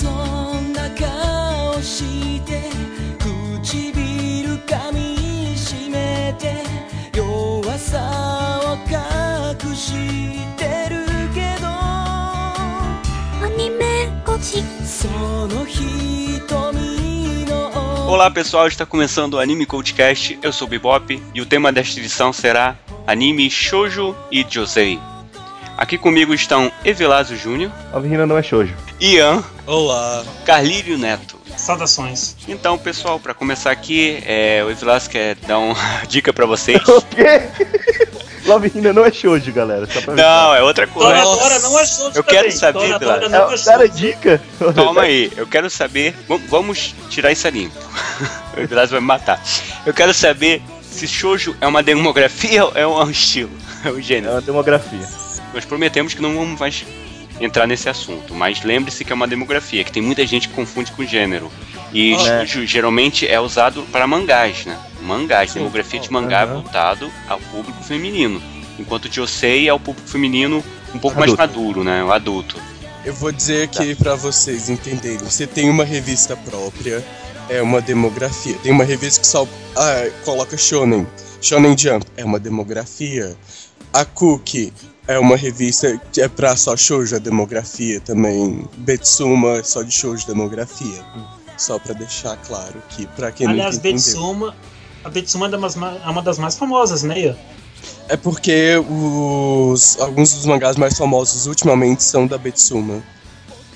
そんな顔して唇噛みしめて弱さを隠してるけどアニメゴチその瞳の Olá pessoal, está começando o Anime Coachcast. Eu sou o Bebop e o tema desta edição será Anime Shoujo e Josei. Aqui comigo estão Evilásio Júnior, A menina não é shoujo. Ian, Olá. Carlírio Neto. Saudações. Então, pessoal, para começar aqui, é, o Evilásio quer dar uma dica para vocês. O quê? Love Hina não é shoujo, galera. Só pra Não, é outra coisa. Toradora não é shoujo Eu quero também. saber, Toradora não é É, dica. Calma aí, eu quero saber. vam- Vamos tirar isso a limpo. O Evilásio vai me matar. Eu quero saber se shoujo é uma demografia ou é um estilo, é um É gênero. uma demografia. Nós prometemos que não vamos mais entrar nesse assunto, mas lembre-se que é uma demografia, que tem muita gente que confunde com gênero. E É. shoujo geralmente é usado para mangás, né? Mangás, demografia de mangá voltado ao público feminino. Enquanto Josei é o público feminino um pouco mais Adulto. maduro, né? O adulto. Eu vou dizer aqui pra vocês entenderem. Você tem uma revista própria, é uma demografia. Tem uma revista que só ah, coloca shonen. Shonen Jump é uma demografia. A Cookie é uma revista que é pra só shoujo, a demografia também. Betsuma é só de shoujo, demografia. Só pra deixar claro que pra quem Aliás, não entendeu. Betsuma, a Betsuma é uma das ma- é uma das mais famosas, né? Ian? É porque os, alguns dos mangás mais famosos ultimamente são da Betsuma.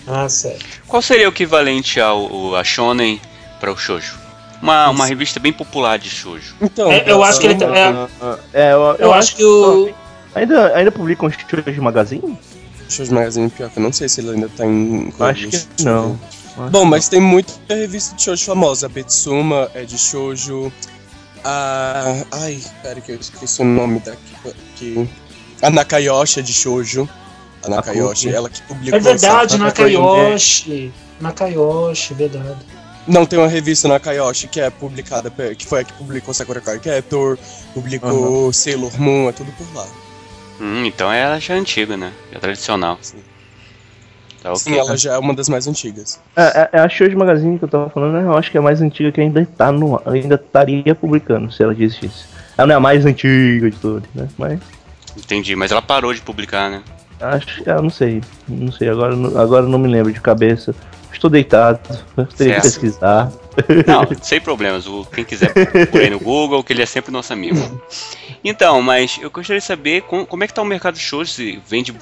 Ah, certo. Qual seria o equivalente ao, ao- a Shonen para o shoujo? Uma, uma revista bem popular de shoujo. Então, É, eu acho que ele tá- é- é, eu, Eu acho que o. Ainda, ainda publicam shoujo magazine? Shoujo Magazine pior que eu não sei se ele ainda tá em. Acho que eu não. Bom, mas tem muita revista de shoujo famosa. A Betsuma é de shoujo. A. Ai, pera que eu esqueci o nome daqui. aqui. A Nakayoshi é de shoujo. A Nakayoshi, ela que publicou. É verdade, essa- Nakayoshi. Nakayoshi, verdade. Não, tem uma revista Nakayoshi que é publicada, que foi a que publicou Sakura Card Captor, publicou Sailor Moon, é tudo por lá. Hum, então ela já é antiga, né? Já é tradicional. Sim. Tá ok. Sim, ela já é uma das mais antigas. É, é, é a shoujo magazine que eu tava falando, né? eu acho que é a mais antiga que ainda tá no, ainda estaria publicando, se ela existisse. Ela não é a mais antiga de todas, né? Mas Entendi, mas ela parou de publicar, né? acho que, eu não sei, não sei, agora, não- agora não me lembro de cabeça. Estou deitado, teria que pesquisar. Não, sem problemas. O, quem quiser por aí no Google, que ele é sempre nosso amigo. Então, mas eu gostaria de saber com- como é que tá o mercado shoujo, se vende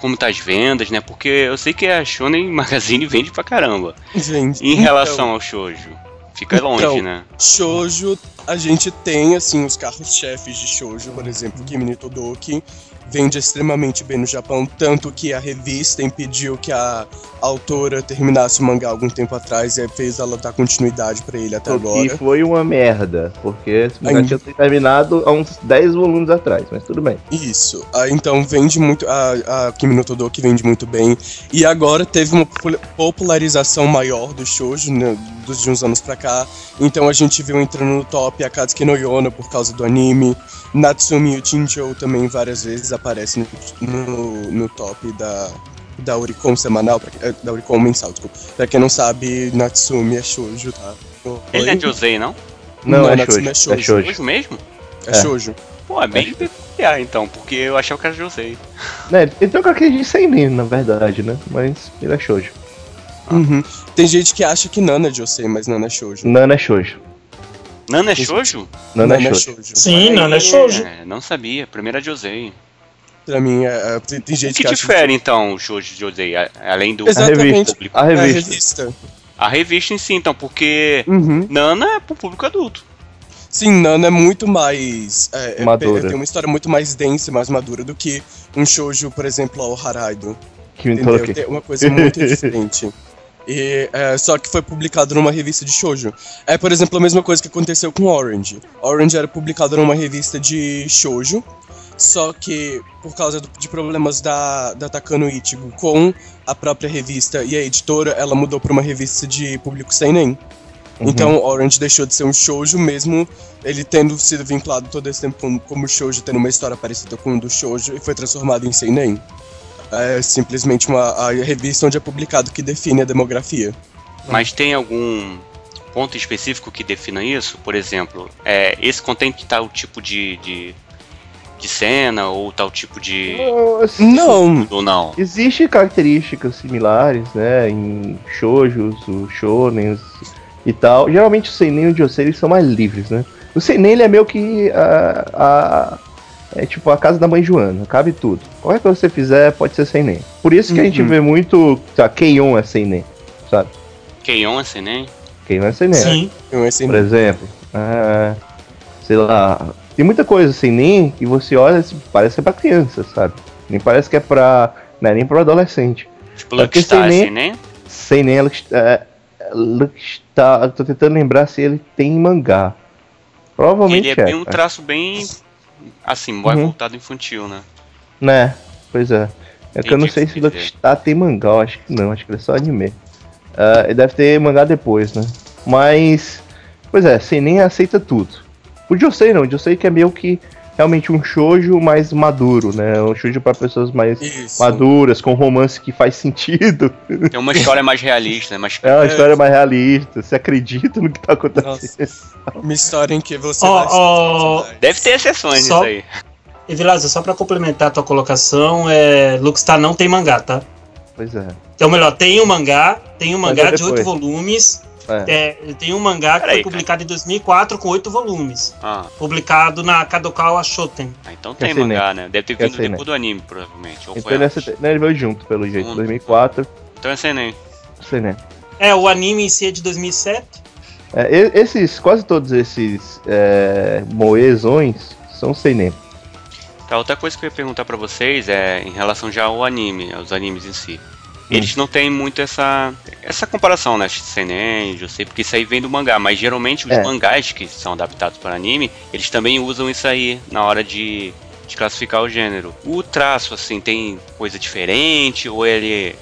como tá as vendas, né? Porque eu sei que a Shonen Magazine vende pra caramba. Gente, Em então- relação ao shoujo, fica longe, Então, né? Shoujo, a gente tem, assim, os carros-chefes de shoujo, por exemplo, Kimi no Todoki, vende extremamente bem no Japão, tanto que a revista impediu que a autora terminasse o mangá algum tempo atrás e aí fez ela dar continuidade pra ele até O agora. foi uma merda, porque esse mangá Ainda- tinha terminado há uns 10 volumes atrás, mas tudo bem. Isso. Ah, então vende muito. A, a Kimi no Todoki vende muito bem. E agora teve uma popula- popularização maior do shoujo né, dos de uns anos pra cá. Então a gente viu entrando no top a Katsuki no Yona por causa do anime. Natsumi Uchinjo também várias vezes aparece no, no, no top da. Da Oricon semanal, pra, eh, da Oricon mensal, desculpa. Pra quem não sabe, Natsumi é shoujo, tá? Ele não é Josei, não? Não, Não, é Natsume shoujo, é é shoujo. shoujo. Shoujo mesmo? É, É. shoujo. Pô, é bem peculiar então, porque eu achava que era Josei. Né, ele tem um aquele de seinen, na verdade, né? Mas ele é shoujo. Uhum. Tem gente que acha que Nana é Josei, mas Nana é shoujo. Nana é shoujo. Nana é shoujo? Nana é shoujo. Sim, não, não é shoujo. É, não sabia. Primeiro é Josei. Pra mim, é, é, tem, tem O gente que que, acha difere então o shoujo de Josei, além do A Exatamente. revista. A É a revista. a revista em si, então, porque Uhum. Nana é pro público adulto. Sim, Nana é muito mais. É, é- Madura. tem uma história muito mais densa e mais madura do que um shoujo, por exemplo, ao Haraido. Que uma coisa muito diferente. E, é, só que foi publicado numa revista de shoujo. É, por exemplo, a mesma coisa que aconteceu com Orange. Orange era publicado numa revista de shoujo, só que por causa do- de problemas da, da Takano Ichigo com a própria revista e a editora, ela mudou para uma revista de público seinen. Uhum. Então Orange deixou de ser um shoujo mesmo ele tendo sido vinculado todo esse tempo como, como shoujo, tendo uma história parecida com o do shoujo e foi transformado em seinen. É simplesmente uma a revista onde é publicado que define a demografia. Mas tem algum ponto específico que defina isso? Por exemplo, é, esse contém tal tipo de, de, de cena ou tal tipo de. Não, Ou não? Existem características similares, né, em shoujos, shonens e tal. Geralmente o seinen e o josei eles são mais livres, né? O seinen ele é meio que a, a- é tipo a casa da mãe Joana, cabe tudo. Qualquer coisa que você fizer pode ser seinen. Por isso que a gente Uhum. vê muito, tá, Keion é seinen, sabe? Keion, assim, né? Keion é seinen. Sim. eu esse Por exemplo, ah, sei lá, tem muita coisa seinen que você olha e parece que é pra criança, sabe? Nem parece que é pra, não é nem pra adolescente. Tipo, É Luckstar, seinen- assim, né? Sem nem é, ela está. Tô tentando lembrar se ele tem mangá. Provavelmente Ele é é. bem um traço bem. Assim, mais Uhum. voltado infantil, né? Né? Pois é. É que eu não sei se o Luckstar tem mangá, eu acho que não, acho que ele é só anime. Ah, ele deve ter mangá depois, né? Mas. Pois é, sem nem aceita tudo. O Josei não, o Josei que é meio que realmente um shoujo mais maduro, né? Um shoujo pra pessoas mais Isso. maduras, com romance que faz sentido. Tem uma história mais realista, né? mais. É uma história mais realista, você acredita no que tá acontecendo. Uma história em que você Ó, vai ó, Deve ter exceções Só- nisso aí. E Vilazo, só pra complementar a tua colocação, é, Luckstar não tem mangá, tá? Pois é. Então, melhor, tem um mangá, tem um Mas mangá é de oito volumes. É. É, tem um mangá que Peraí, foi cara. publicado em 2004 com oito volumes. Ah, Publicado na Kadokawa Shoten. ah, então tem ser, mangá, né? Deve ter Quer vindo depois né? do anime, provavelmente. Ou Então foi ele, antes. é, ele veio junto, pelo jeito. Hum. 2004, Então é Seinen. sei né. É, o anime em si é de 2007. É, esses, quase todos esses é, moezões são seinen. Tá, outra coisa que eu ia perguntar pra vocês é em relação já ao anime, aos animes em si. Eles não têm muito essa essa comparação, né? Seinen, eu sei, porque isso aí vem do mangá, mas geralmente os É. mangás que são adaptados para anime, eles também usam isso aí na hora de, de classificar o gênero. O traço, assim, tem coisa diferente ou ele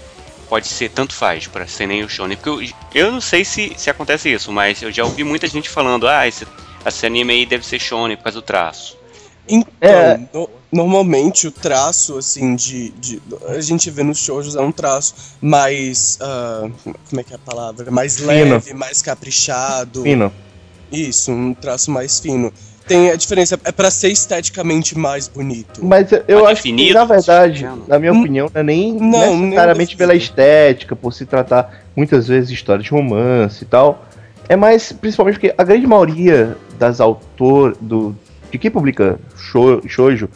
pode ser tanto faz para Seinen ou Shonen? Porque eu, eu não sei se, se acontece isso, mas eu já ouvi muita gente falando, ah, esse, esse anime aí deve ser Shonen por causa do traço. Então, É. no- normalmente o traço, assim, de, de- A gente vê nos shows é um traço mais. ah, como é que é a palavra? Mais Fino. leve, mais caprichado. Fino. Isso, um traço mais fino. Tem a diferença, é pra ser esteticamente mais bonito. Mas eu- Mais acho que, definido, na verdade, na minha Hum, opinião, não é nem não, nem necessariamente pela estética, por se tratar muitas vezes de histórias de romance e tal. É mais, principalmente porque a grande maioria das autores, do, de quem publica sho- shoujo,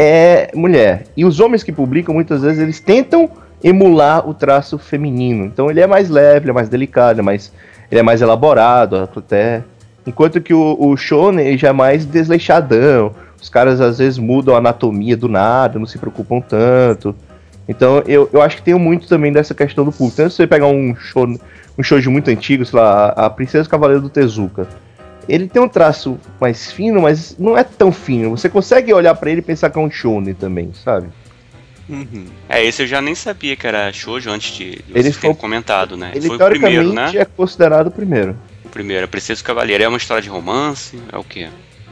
é mulher. E os homens que publicam, muitas vezes, eles tentam emular o traço feminino. Então ele é mais leve, ele é mais delicado, ele é mais, ele é mais elaborado até. Enquanto que o, o shonen já é mais desleixadão. Os caras às vezes mudam a anatomia do nada, não se preocupam tanto. Então eu, eu acho que tem muito também dessa questão do público. Então se você pegar um show um shoujo muito antigo, sei lá, a Princesa Cavaleiro do Tezuka, ele tem um traço mais fino, mas não é tão fino. Você consegue olhar pra ele e pensar que é um shonen também, sabe? Uhum. É, esse eu já nem sabia que era shoujo antes de, Ele foi- comentado, né? Ele foi o teoricamente primeiro, né? é considerado o primeiro. O primeiro, a Princesa e o Cavaleiro. É uma história de romance? É o quê?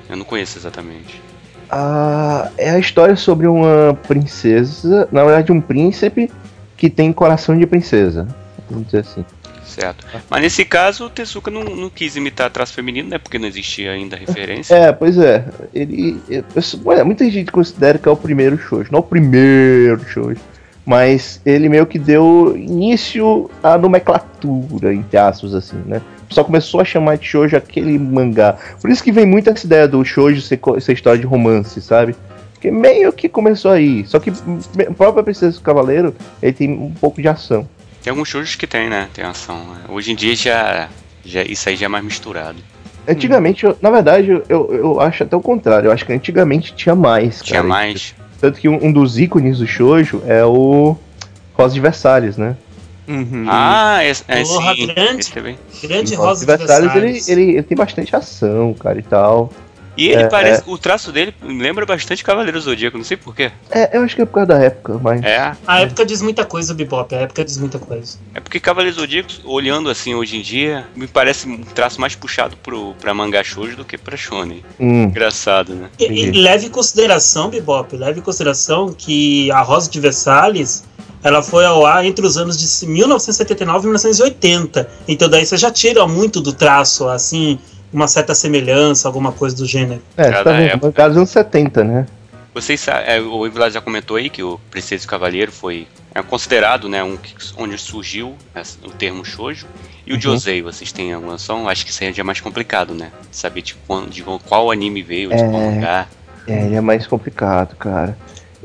Eu não conheço exatamente. Ah, é a história sobre uma princesa, na verdade um príncipe que tem coração de princesa. Vamos dizer assim. Certo. Mas nesse caso, o Tezuka não, não quis imitar traço feminino, né? Porque não existia ainda referência. É, pois é. Ele. olha, muita gente considera que é o primeiro shoujo. Não o primeiro shoujo. Mas ele meio que deu início à nomenclatura, entre aspas, assim, né? Só começou a chamar de shoujo aquele mangá. Por isso que vem muito essa ideia do shoujo ser, ser história de romance, sabe? Porque meio que começou aí. Só que a própria Princesa do Cavaleiro, ele tem um pouco de ação. Tem alguns shoujos que tem, né? Tem ação. né? Hoje em dia já, já. Isso aí já é mais misturado. Antigamente, eu- na verdade, eu, eu, acho até o contrário. Eu acho que antigamente tinha mais. Tinha cara. mais. Tanto que um, um dos ícones do shoujo é o Rosa de Versalhes, né? Uhum. Ah, esse, é, Porra, sim. grande. Esse também. Grande O Rosa Rosa de de Versalhes, ele, Versalhes. ele, ele tem bastante ação, cara, e tal. E ele É, parece. O traço dele lembra bastante Cavaleiro Zodíaco, não sei porquê. É, eu acho que é por causa da época, mas. É. A época diz muita coisa, Bebop. A época diz muita coisa. É porque Cavaleiro Zodíaco, olhando assim hoje em dia, me parece um traço mais puxado pro, pra mangá shoujo do que pra shonen. Hum, Engraçado, né? E, e leve em consideração, Bebop, leve em consideração que a Rosa de Versalhes ela foi ao ar entre os anos de 1979 e 1980. Então daí você já tira muito do traço, assim, uma certa semelhança, alguma coisa do gênero. É, tá vendo, mangá dos anos 70, né? Vocês é, o Evilás já comentou aí que o Princesa e Cavaleiro foi é considerado, né, um que- onde surgiu o termo shoujo. E o Uhum. Josei, vocês têm alguma noção? Acho que isso aí é mais complicado, né? Saber tipo, quando- de qual anime veio, de É. qual lugar. É, ele é mais complicado, cara.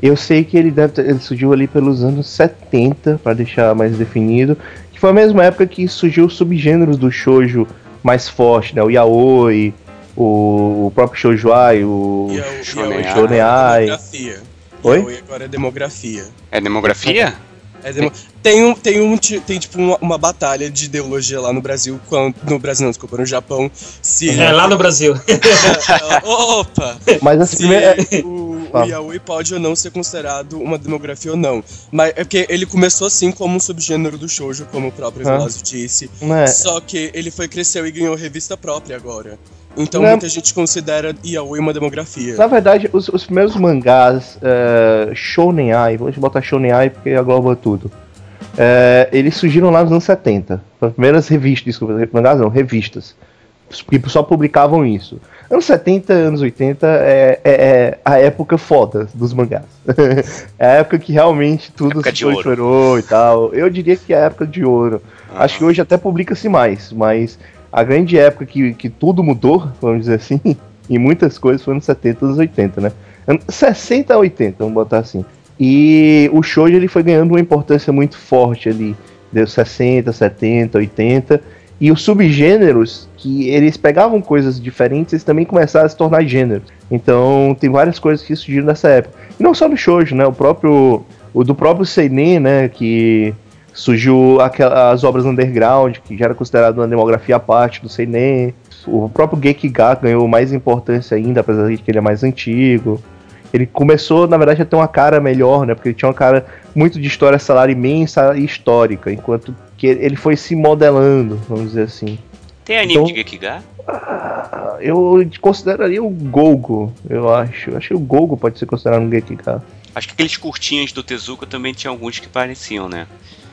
Eu sei que ele deve ter, ele surgiu ali pelos anos 70, pra deixar mais definido, que foi a mesma época que surgiu os subgêneros do shoujo mais forte, né? O yaoi, o, o próprio shoujoai, o E a- e a Shonen Oi Ai. Shonen Ai. demografia. Oi? E a Oi agora é demografia. É demografia? É demo- Tem, um, tem, um, tem tipo uma, uma batalha de ideologia lá no Brasil, quando, no Brasil não, desculpa, no Japão, se... É, lá no Brasil. Opa! Mas essa Se primeira. o, o yaoi pode ou não ser considerado uma demografia ou não. Mas é porque ele começou assim como um subgênero do shoujo, como o próprio Ah. Disse. Né, Só que ele foi cresceu e ganhou revista própria agora. Então Não. muita gente considera yaoi uma demografia. na verdade, os, os primeiros mangás eh, Shonen Ai, vou botar Shonen Ai porque agloba tudo. eles surgiram lá nos anos 70. As primeiras revistas, desculpa, mangás não, revistas. Que só publicavam isso. Anos 70, anos 80 é, é- é a época foda dos mangás. é a época que realmente tudo se prosperou e tal. Eu diria que é a época de ouro. Acho que hoje até publica-se mais, mas a grande época que, que tudo mudou, vamos dizer assim, e muitas coisas foi nos 70 anos 80, né? An- 60 a 80, vamos botar assim. E o shoujo ele foi ganhando uma importância muito forte ali, deu 60, 70, 80, e os subgêneros que eles pegavam coisas diferentes, eles também começaram a se tornar gêneros. Então, tem várias coisas que surgiram nessa época. E não só no shoujo, né? O próprio o do próprio seinen, né, que surgiu aquela- as obras underground, que já era considerado uma demografia à parte do seinen. O próprio Gekiga ganhou mais importância ainda, apesar de que ele é mais antigo. Ele começou, na verdade, a ter uma cara melhor, né? Porque ele tinha uma cara muito de história salário imensa e histórica, enquanto que ele foi se modelando, vamos dizer assim. Tem anime Então- de Gekiga? Ah, Eu consideraria o Gogo, eu acho. Acho que o Gogo pode ser considerado um Gekiga. Acho que aqueles curtinhos do Tezuka também tinha alguns que pareciam, né?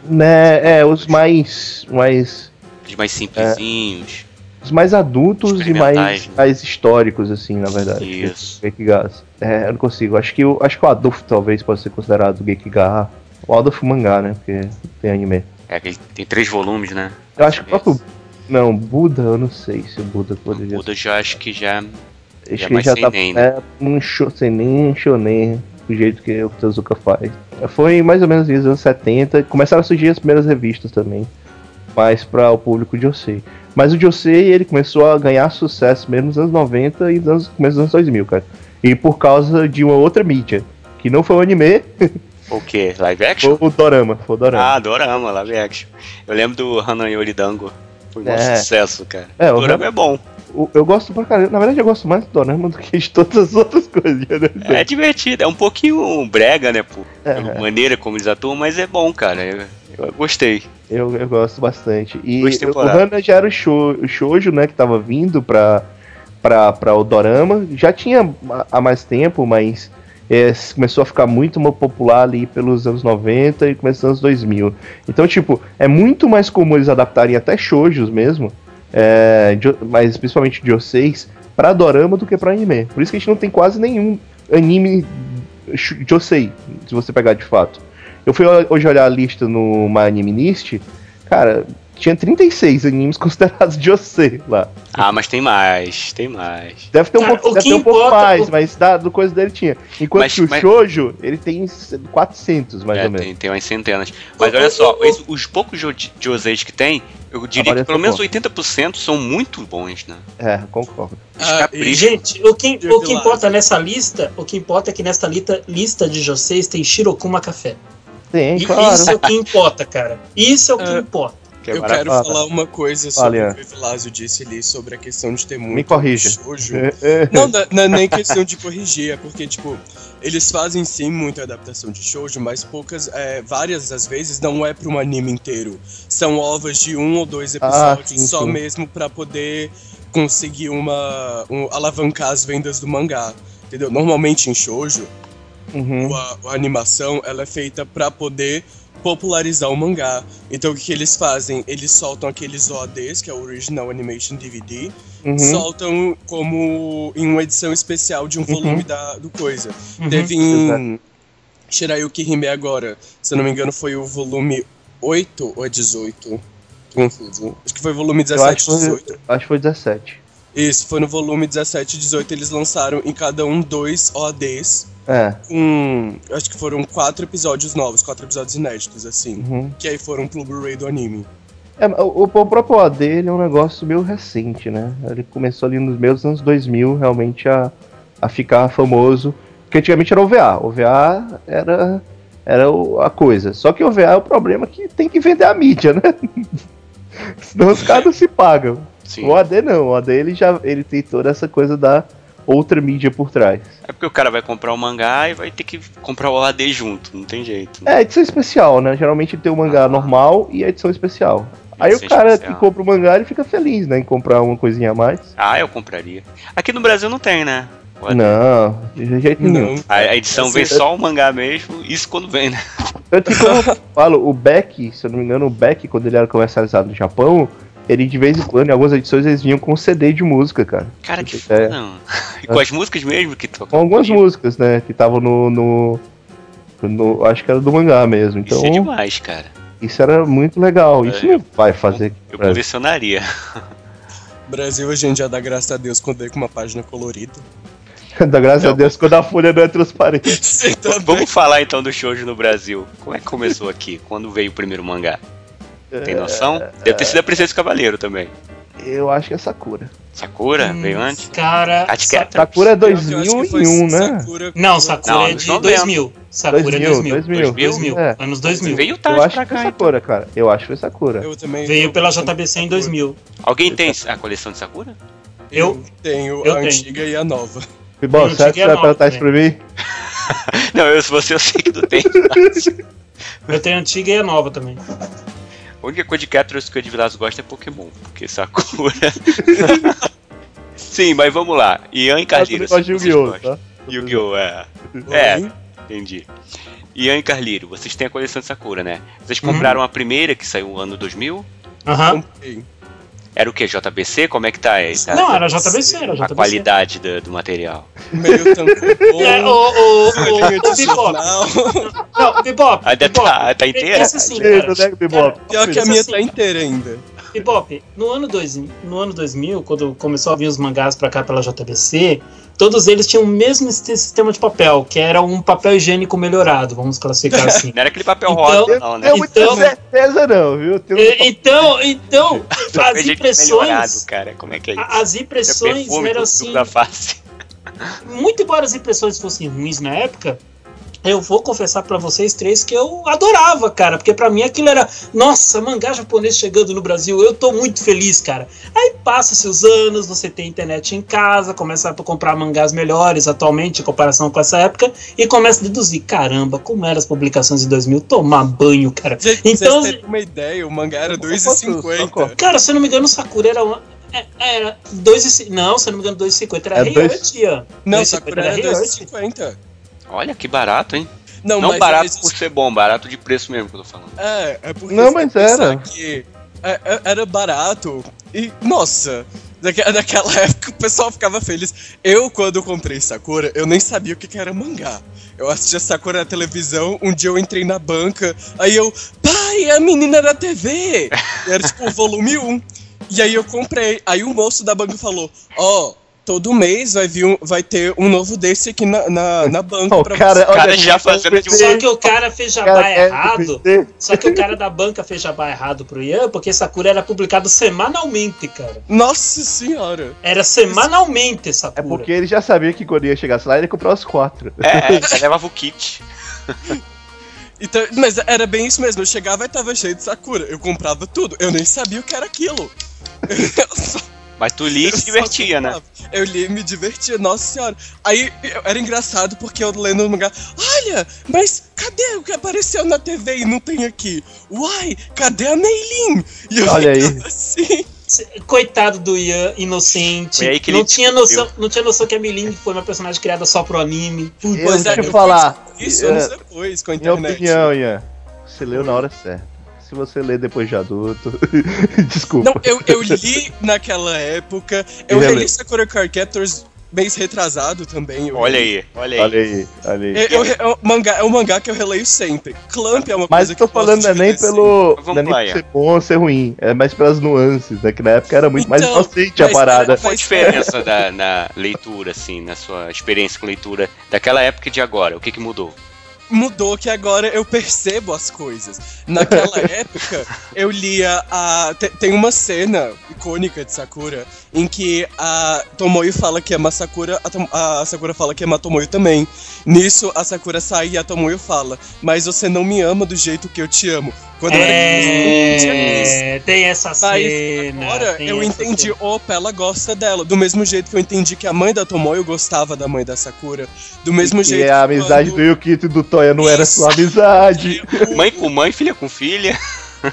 Né, é, os mais. mais Os mais simplesinhos. os mais adultos e mais, né? mais históricos, assim, na verdade. Isso. Gekigas. É, eu não consigo. Acho que, o, acho que o Adolf talvez possa ser considerado Gekiga. O Adolf mangá, né? Porque tem anime. É, aquele tem três volumes, né? Eu acho que o próprio. Não, Buda, eu não sei se o Buda O poderia Buda já acho que já. Acho é que mais já tá seinen, né? é, um show, sem nem shonen, do jeito que o Tezuka faz. Foi mais ou menos isso, anos 70. Começaram a surgir as primeiras revistas também, mais para o público de Josei. Mas o Josei, ele começou a ganhar sucesso mesmo nos anos 90 e nos anos, começo dos anos 2000, cara. E por causa de uma outra mídia, que não foi o anime, O que? Live action? foi o Dorama. Foi o Dorama. Ah, Dorama, live action. Eu lembro do Hanayori Dango. Foi um É. sucesso, cara. É, o Dorama é bom. O- Eu gosto pra caramba. Na verdade, eu gosto mais do Dorama do que de todas as outras coisas. né? É divertido, é um pouquinho brega, né, pô? É. Maneira como eles atuam, mas é bom, cara. Eu, eu gostei. Eu, eu gosto bastante. E o. Hana já era o, show, o shoujo, né, que tava vindo pra, pra, pra o Dorama. Já tinha há mais tempo, mas é, começou a ficar muito popular ali pelos anos 90 e começo dos anos 2000. Então, tipo, é muito mais comum eles adaptarem até shoujos mesmo, é, mas principalmente vocês, pra Dorama do que pra anime. Por isso que a gente não tem quase nenhum anime Josei, se você pegar de fato. Eu fui hoje olhar a lista no My Animinist, cara, tinha 36 animes considerados Josei lá. Ah, mas tem mais, tem mais. Deve ter um, Cara, pouco, deve que ter um pouco mais, o- mas da, do coisa dele tinha. Enquanto Mas- que o mas- Shoujo, ele tem 400, mais É, ou menos. tem, tem umas centenas. Mas O- olha o- só, o- esse- os poucos jo- Joseis que tem, eu diria que pelo menos boa. 80% são muito bons, né? É, concordo. Ah. Gente, o que, o que importa nessa lista, o que importa é que nesta lista, lista de Joseis tem Shirokuma Café. Tem, E claro. isso é o que importa, cara. Isso é o que É. importa. Que é eu quero falar uma coisa sobre Olha. o que o Vilásio disse ali sobre a questão de ter muito Me corrija. shoujo. É, é. Não, não, não é nem questão de corrigir, é porque, tipo, eles fazem sim muita adaptação de shoujo, mas poucas, é, várias das vezes não é para um anime inteiro. São ovas de um ou dois episódios Ah, sim, só sim. mesmo para poder conseguir uma um- alavancar as vendas do mangá. Entendeu? Normalmente em shoujo, Uhum. a, a animação ela é feita para poder popularizar o mangá. Então o que, que eles fazem? Eles soltam aqueles OADs, que é o Original Animation DVD, Uhum. soltam como em uma edição especial de um volume Uhum. da, do coisa. Uhum. Teve em Shirayuki Hime agora, se eu não me engano, foi o volume 8 ou é 18? Tô Confuso. Acho que foi volume Eu acho 17 que, foi, 18. acho que foi 17. Isso, foi no volume 17 e 18. Eles lançaram em cada um dois OADs. É. Com. Acho que foram quatro episódios novos, quatro episódios inéditos, assim. Uhum. Que aí foram pro Blu-ray do anime. É, o, o próprio OAD ele é um negócio meio recente, né? Ele começou ali nos meus anos 2000 realmente a, a ficar famoso. Porque antigamente era OVA. OVA era, era a coisa. Só que OVA é o problema que tem que vender a mídia, né? Senão os caras não se pagam. Sim. O AD não. O AD ele já ele tem toda essa coisa da outra mídia por trás. É porque o cara vai comprar o mangá e vai ter que comprar o AD junto, não tem jeito. É, edição especial, né? Geralmente tem o mangá Ah. normal e a edição especial. Aí o cara especial. que compra o mangá, ele fica feliz, né? Em comprar uma coisinha a mais. Ah, eu compraria. Aqui no Brasil não tem, né? Não, de jeito nenhum. Não. A, a edição Assim, vem só o mangá mesmo, isso quando vem, né? Tanto que quando eu falo, o Beck, se eu não me engano, o Beck, quando ele era comercializado no Japão, ele de vez em quando, em algumas edições, eles vinham com CD de música, cara. Cara, que É. foda, mano. E com as músicas mesmo que tocam. Com algumas músicas, né? Que estavam no, no, no- Acho que era do mangá mesmo. Então, Isso é demais, cara. isso era muito legal. Isso É, não vai fazer aqui Eu Brasil. colecionaria. Brasil, a gente já dá graças a Deus quando veio com uma página colorida. Dá graças a Não. Deus quando a folha não é transparente. Vamos falar então do shoujo no Brasil. Como é que começou aqui? Quando veio o primeiro mangá? Tem noção? Deve ter sido a Princesa e o Cavaleiro também. Eu acho que é Sakura. Sakura Hum, veio antes? Cara. Cat Sa- Cat. Sakura é Eu acho que foi 2001, né? Sakura- Não, Sakura Não, é de 90. 2000. Sakura é 2000, 2000. 2000. 2000. É. Anos 2000. Veio Eu tarde acho pra que foi cá. então. Sakura, cara. Eu acho que foi Sakura. Eu também. Veio eu- pela eu JBC em Sakura. 2000. Alguém tem a coleção de Sakura? Eu- tenho eu a tenho. antiga e a nova. Bom, Eu certo? cheguei Você vai perguntar nove isso pra mim? Não, eu, se você eu sei que tu tem. Eu tenho a antiga e a nova também. A única coisa de Catros que o Edvilas gosta é Pokémon, porque Sakura. Sim, mas vamos lá. Ian e Eu Carlírio. vocês Yu-Gi-Oh! Tá? Yu-Gi-Oh! É. É. Entendi. Ian e Carlírio, vocês têm a coleção de Sakura, né? Vocês Uhum. compraram a primeira que saiu no ano 2000? Aham. Comprei. Era o que? JBC? Como é que tá aí? Tá- Não, era JBC, era a JBC. qualidade do, do material. Meio tanto. É, o, o, o, o Bebop. Não, Bebop. Ainda Bebop. tá, tá inteira? Assim, Ei, cara. Nego Bebop. Pior que a minha assim. tá inteira ainda. Bebop, no ano, dois, no ano 2000, quando começou a vir os mangás pra cá pela JBC, todos eles tinham o mesmo sis- sistema de papel, que era um papel higiênico melhorado, vamos classificar assim. Não era aquele papel Então- rosa, não, né? Tenho muita Então- certeza não, viu? Tenho E- então, então, as impressões, cara. Como é que é isso? as É impressões eram assim, muito embora as impressões fossem ruins na época, eu vou confessar pra vocês três que eu adorava, cara, porque pra mim aquilo era, nossa, mangá japonês chegando no Brasil, eu tô muito feliz, cara. Aí passa-se os anos, você tem internet em casa, começa a comprar mangás melhores atualmente em comparação com essa época e começa a deduzir, caramba, como eram as publicações de 2000, tomar banho, cara. Gente, Então- vocês terem uma ideia, o mangá era Socorro. 2,50. Cara, se eu não me engano, o Sakura era uma é- era 2,50. Não, se eu não me engano, 2,50 era É Rei dois-. Não, 2,50 Sakura era Rei Earth. 2,50. Olha que barato, hein? Não, Não mas barato por ser bom, barato de preço mesmo que eu tô falando. É, é porque Não, mas era. que é- é- era barato e, nossa, naque- naquela época o pessoal ficava feliz. Eu, quando comprei Sakura, eu nem sabia o que que era mangá. Eu assistia Sakura na televisão, um dia eu entrei na banca, aí eu, pai, é a menina da TV! E era tipo o volume 1. E aí eu comprei. Aí o moço da banca falou, ó, todo mês vai, vir um- vai ter um novo desse aqui na, na, na banca pra cara, você. O cara olha, já fazendo de um- Só que o cara fez jabá Cara, é errado. PT. Só que o cara da banca fez jabá errado pro Ian, porque Sakura era publicado semanalmente, cara. Nossa senhora! Era semanalmente É Sakura. porque ele já sabia que quando ia chegar lá, ele ia comprar os quatro. É, é, já levava o kit. Então, mas era bem isso mesmo. Eu chegava e tava cheio de Sakura. Eu comprava tudo. Eu nem sabia o que era aquilo. Eu só- Mas tu lia e se divertia, né? Eu li e me divertia, nossa senhora. Aí eu- era engraçado porque eu lendo no mangá. Olha, mas cadê o que apareceu na TV e não tem aqui? Uai, cadê a Meilin? E eu Olha aí. assim. Coitado do Ian, inocente. Foi aí que não, tinha noção, não tinha noção que a Milling foi uma personagem criada só pro anime. Pois é, deixa eu falar. Isso É, anos depois com a Minha internet. opinião, Ian. Você leu na hora certa. Se você lê depois de adulto. Desculpa. Não, eu, eu li naquela época. Eu E reli. Sakura Card Captors mês retrasado também. eu Olha aí, olha aí. Olha aí, olha aí. É, eu- é o mangá, é um mangá que eu releio sempre. Clamp é uma Mas coisa eu tô que eu falando gosto não é nem pelo. Vamos Não é nem ser bom ou ser ruim. É mais pelas nuances, né? Que na época era muito mais Então, inocente a parada. Qual a diferença da, na leitura, assim, na sua experiência com leitura daquela época e de agora? O que, que mudou? Mudou que agora eu percebo as coisas. Naquela época, eu lia a. te- Tem uma cena icônica de Sakura em que a Tomoyo fala que ama a Sakura, a, Tom- a Sakura fala que ama a Tomoyo também. Nisso, a Sakura sai e a Tomoyo fala: Mas você não me ama do jeito que eu te amo. Quando eu era criança, eu isso. É, tem essa Mas cena. agora tem eu entendi, cena. opa, ela gosta dela. Do mesmo jeito que eu entendi que a mãe da Tomoyo gostava da mãe da Sakura. Do mesmo jeito E a amizade quando- do Yukito e do Toya não era sua amizade. Mãe com mãe, filha com filha.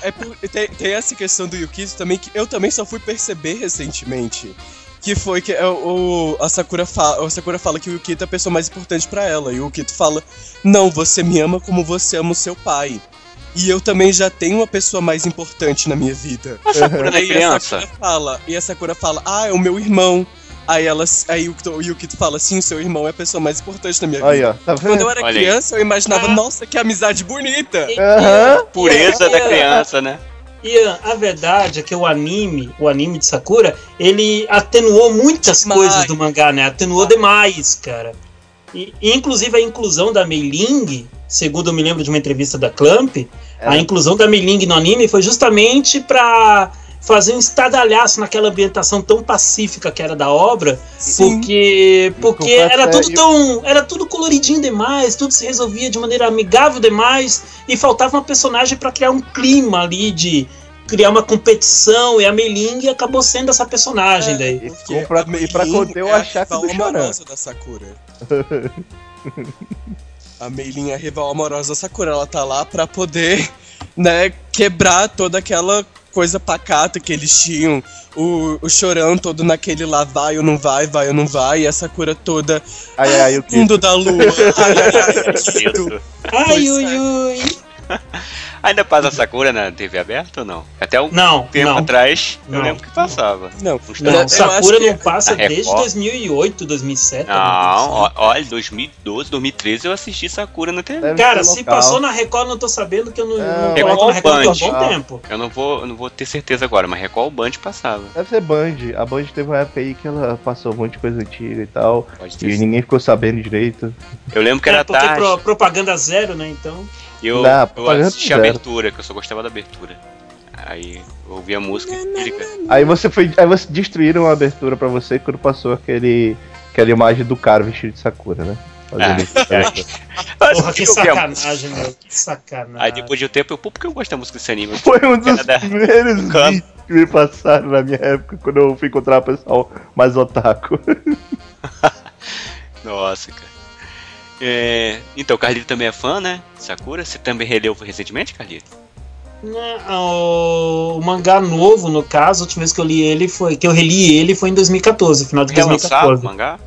É por- tem, tem essa questão do Yukito também que eu também só fui perceber recentemente. Que foi que é, o, a, Sakura fa, a Sakura fala que o Yukito é a pessoa mais importante pra ela. E o Yukito fala: Não, você me ama como você ama o seu pai. E eu também já tenho uma pessoa mais importante na minha vida. A Sakura não é Aí a criança. Sakura fala, e a Sakura fala, ah, é o meu irmão. Aí ela, aí o, o Yukito fala, sim, o seu irmão é a pessoa mais importante na minha vida. Aí, ó, tá Quando vendo? eu era Olha aí. criança, eu imaginava, Ah. nossa, que amizade bonita. Aham. Pureza da criança, né? Ian, a verdade é que o anime, o anime de Sakura, ele atenuou muitas Demais. coisas do mangá, né? Atenuou demais, cara. E, inclusive a inclusão da Mei Ling, segundo eu me lembro de uma entrevista da Clamp, Era- a inclusão da Mei Ling no anime foi justamente pra fazer um estadalhaço naquela ambientação tão pacífica que era da obra, Sim. porque porque completa- era tudo e- tão era tudo coloridinho demais, tudo se resolvia de maneira amigável demais e faltava uma personagem pra criar um clima ali de criar uma competição e a Meiling acabou sendo essa personagem É. daí. E pra- e pra conter o é rival do da Sakura. a Meilin é a rival amorosa da Sakura. Ela tá lá pra poder, né, quebrar toda aquela coisa pacata que eles tinham. O, o Choran todo naquele lá, vai ou não vai, vai ou não vai. E a Sakura toda, Aí, aí, Yukito. fundo da lua. ai, ai, ai, Yukito. Isso. Ai, Pois ui, é. ui. Ainda passa a Sakura na TV aberta ou não? Até um Não, tempo não. atrás, eu Não. lembro que passava. Não, Não, tempos. Sakura não passa desde Record- 2008, 2007. Não, olha, 2012, 2013 eu assisti Sakura na TV. Deve Cara, se local. passou na Record, eu não tô sabendo que eu não, Não, não Record na Record há um bom tempo. Eu não vou, não vou ter certeza agora, mas Record Band passava. Deve ser Band. A Band teve uma época aí que ela passou um monte de coisa antiga e tal. Pode ter E ninguém ficou sabendo direito. Eu lembro que era É, porque tarde. pro- propaganda zero, né? Então. Eu, Dá, eu assisti a zero. abertura, que eu só gostava da abertura. Aí eu ouvi a música. Aí você foi. Aí você destruíram a abertura pra você quando passou aquele. aquela imagem do cara vestido de Sakura, né? Fazendo isso. Porra, que sacanagem, meu. Que sacanagem. Aí depois de um tempo eu, pô, por que eu gosto da música desse anime? Foi um dos da- primeiros vídeos que me passaram na minha época quando eu fui encontrar o pessoal mais otaku. Nossa, cara. É, então, o Carlito também é fã, né? Sakura. Você também releu recentemente, Carlito? Né, O, o mangá novo, no caso, a última vez que eu li ele foi. que eu reli ele foi em 2014, final de Relançado o 2014. mangá?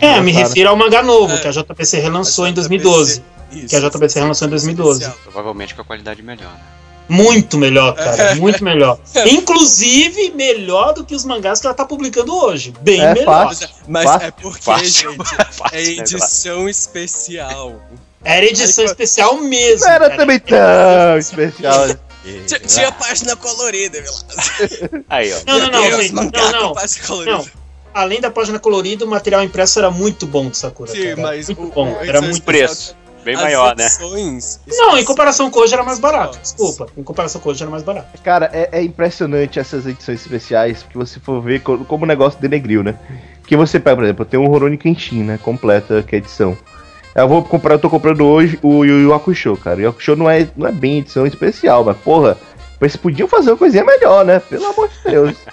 É, me Relançaram. refiro ao mangá novo, É. que a JPC relançou A em 2012. Isso, Que a JBC relançou em 2012. especial. Provavelmente com a qualidade melhor, né? Muito melhor, cara. Muito melhor. Inclusive, melhor do que os mangás que ela tá publicando hoje. Bem É melhor. fácil. Mas Fácil. é porque, Fácil. gente, Fácil, é né, edição especial. Era edição Aí, especial mesmo. Não era cara. também tão especial. Tinha, tinha página colorida, Vilas. Aí, ó. Não, não, não, Deus, gente, não, não. página colorida. Não. Além da página colorida, o material impresso era muito bom do Sakura. Sim, cara. mas muito o- bom. o- Era muito. especial- Preço. Bem As maior, né? Não, em comparação com hoje era mais barato. Desculpa. Em comparação com hoje era mais barato. Cara, é, é impressionante essas edições especiais, porque você for ver co- como o negócio denegriu, né? Que você pega, por exemplo, tem um Rurouni Kenshin, né? Completa, que é edição. Eu vou comprar, eu tô comprando hoje o Yu Yu Hakusho, cara. O Yu Hakusho não é, não é bem edição especial, mas porra, eles podiam fazer uma coisinha melhor, né? Pelo amor de Deus.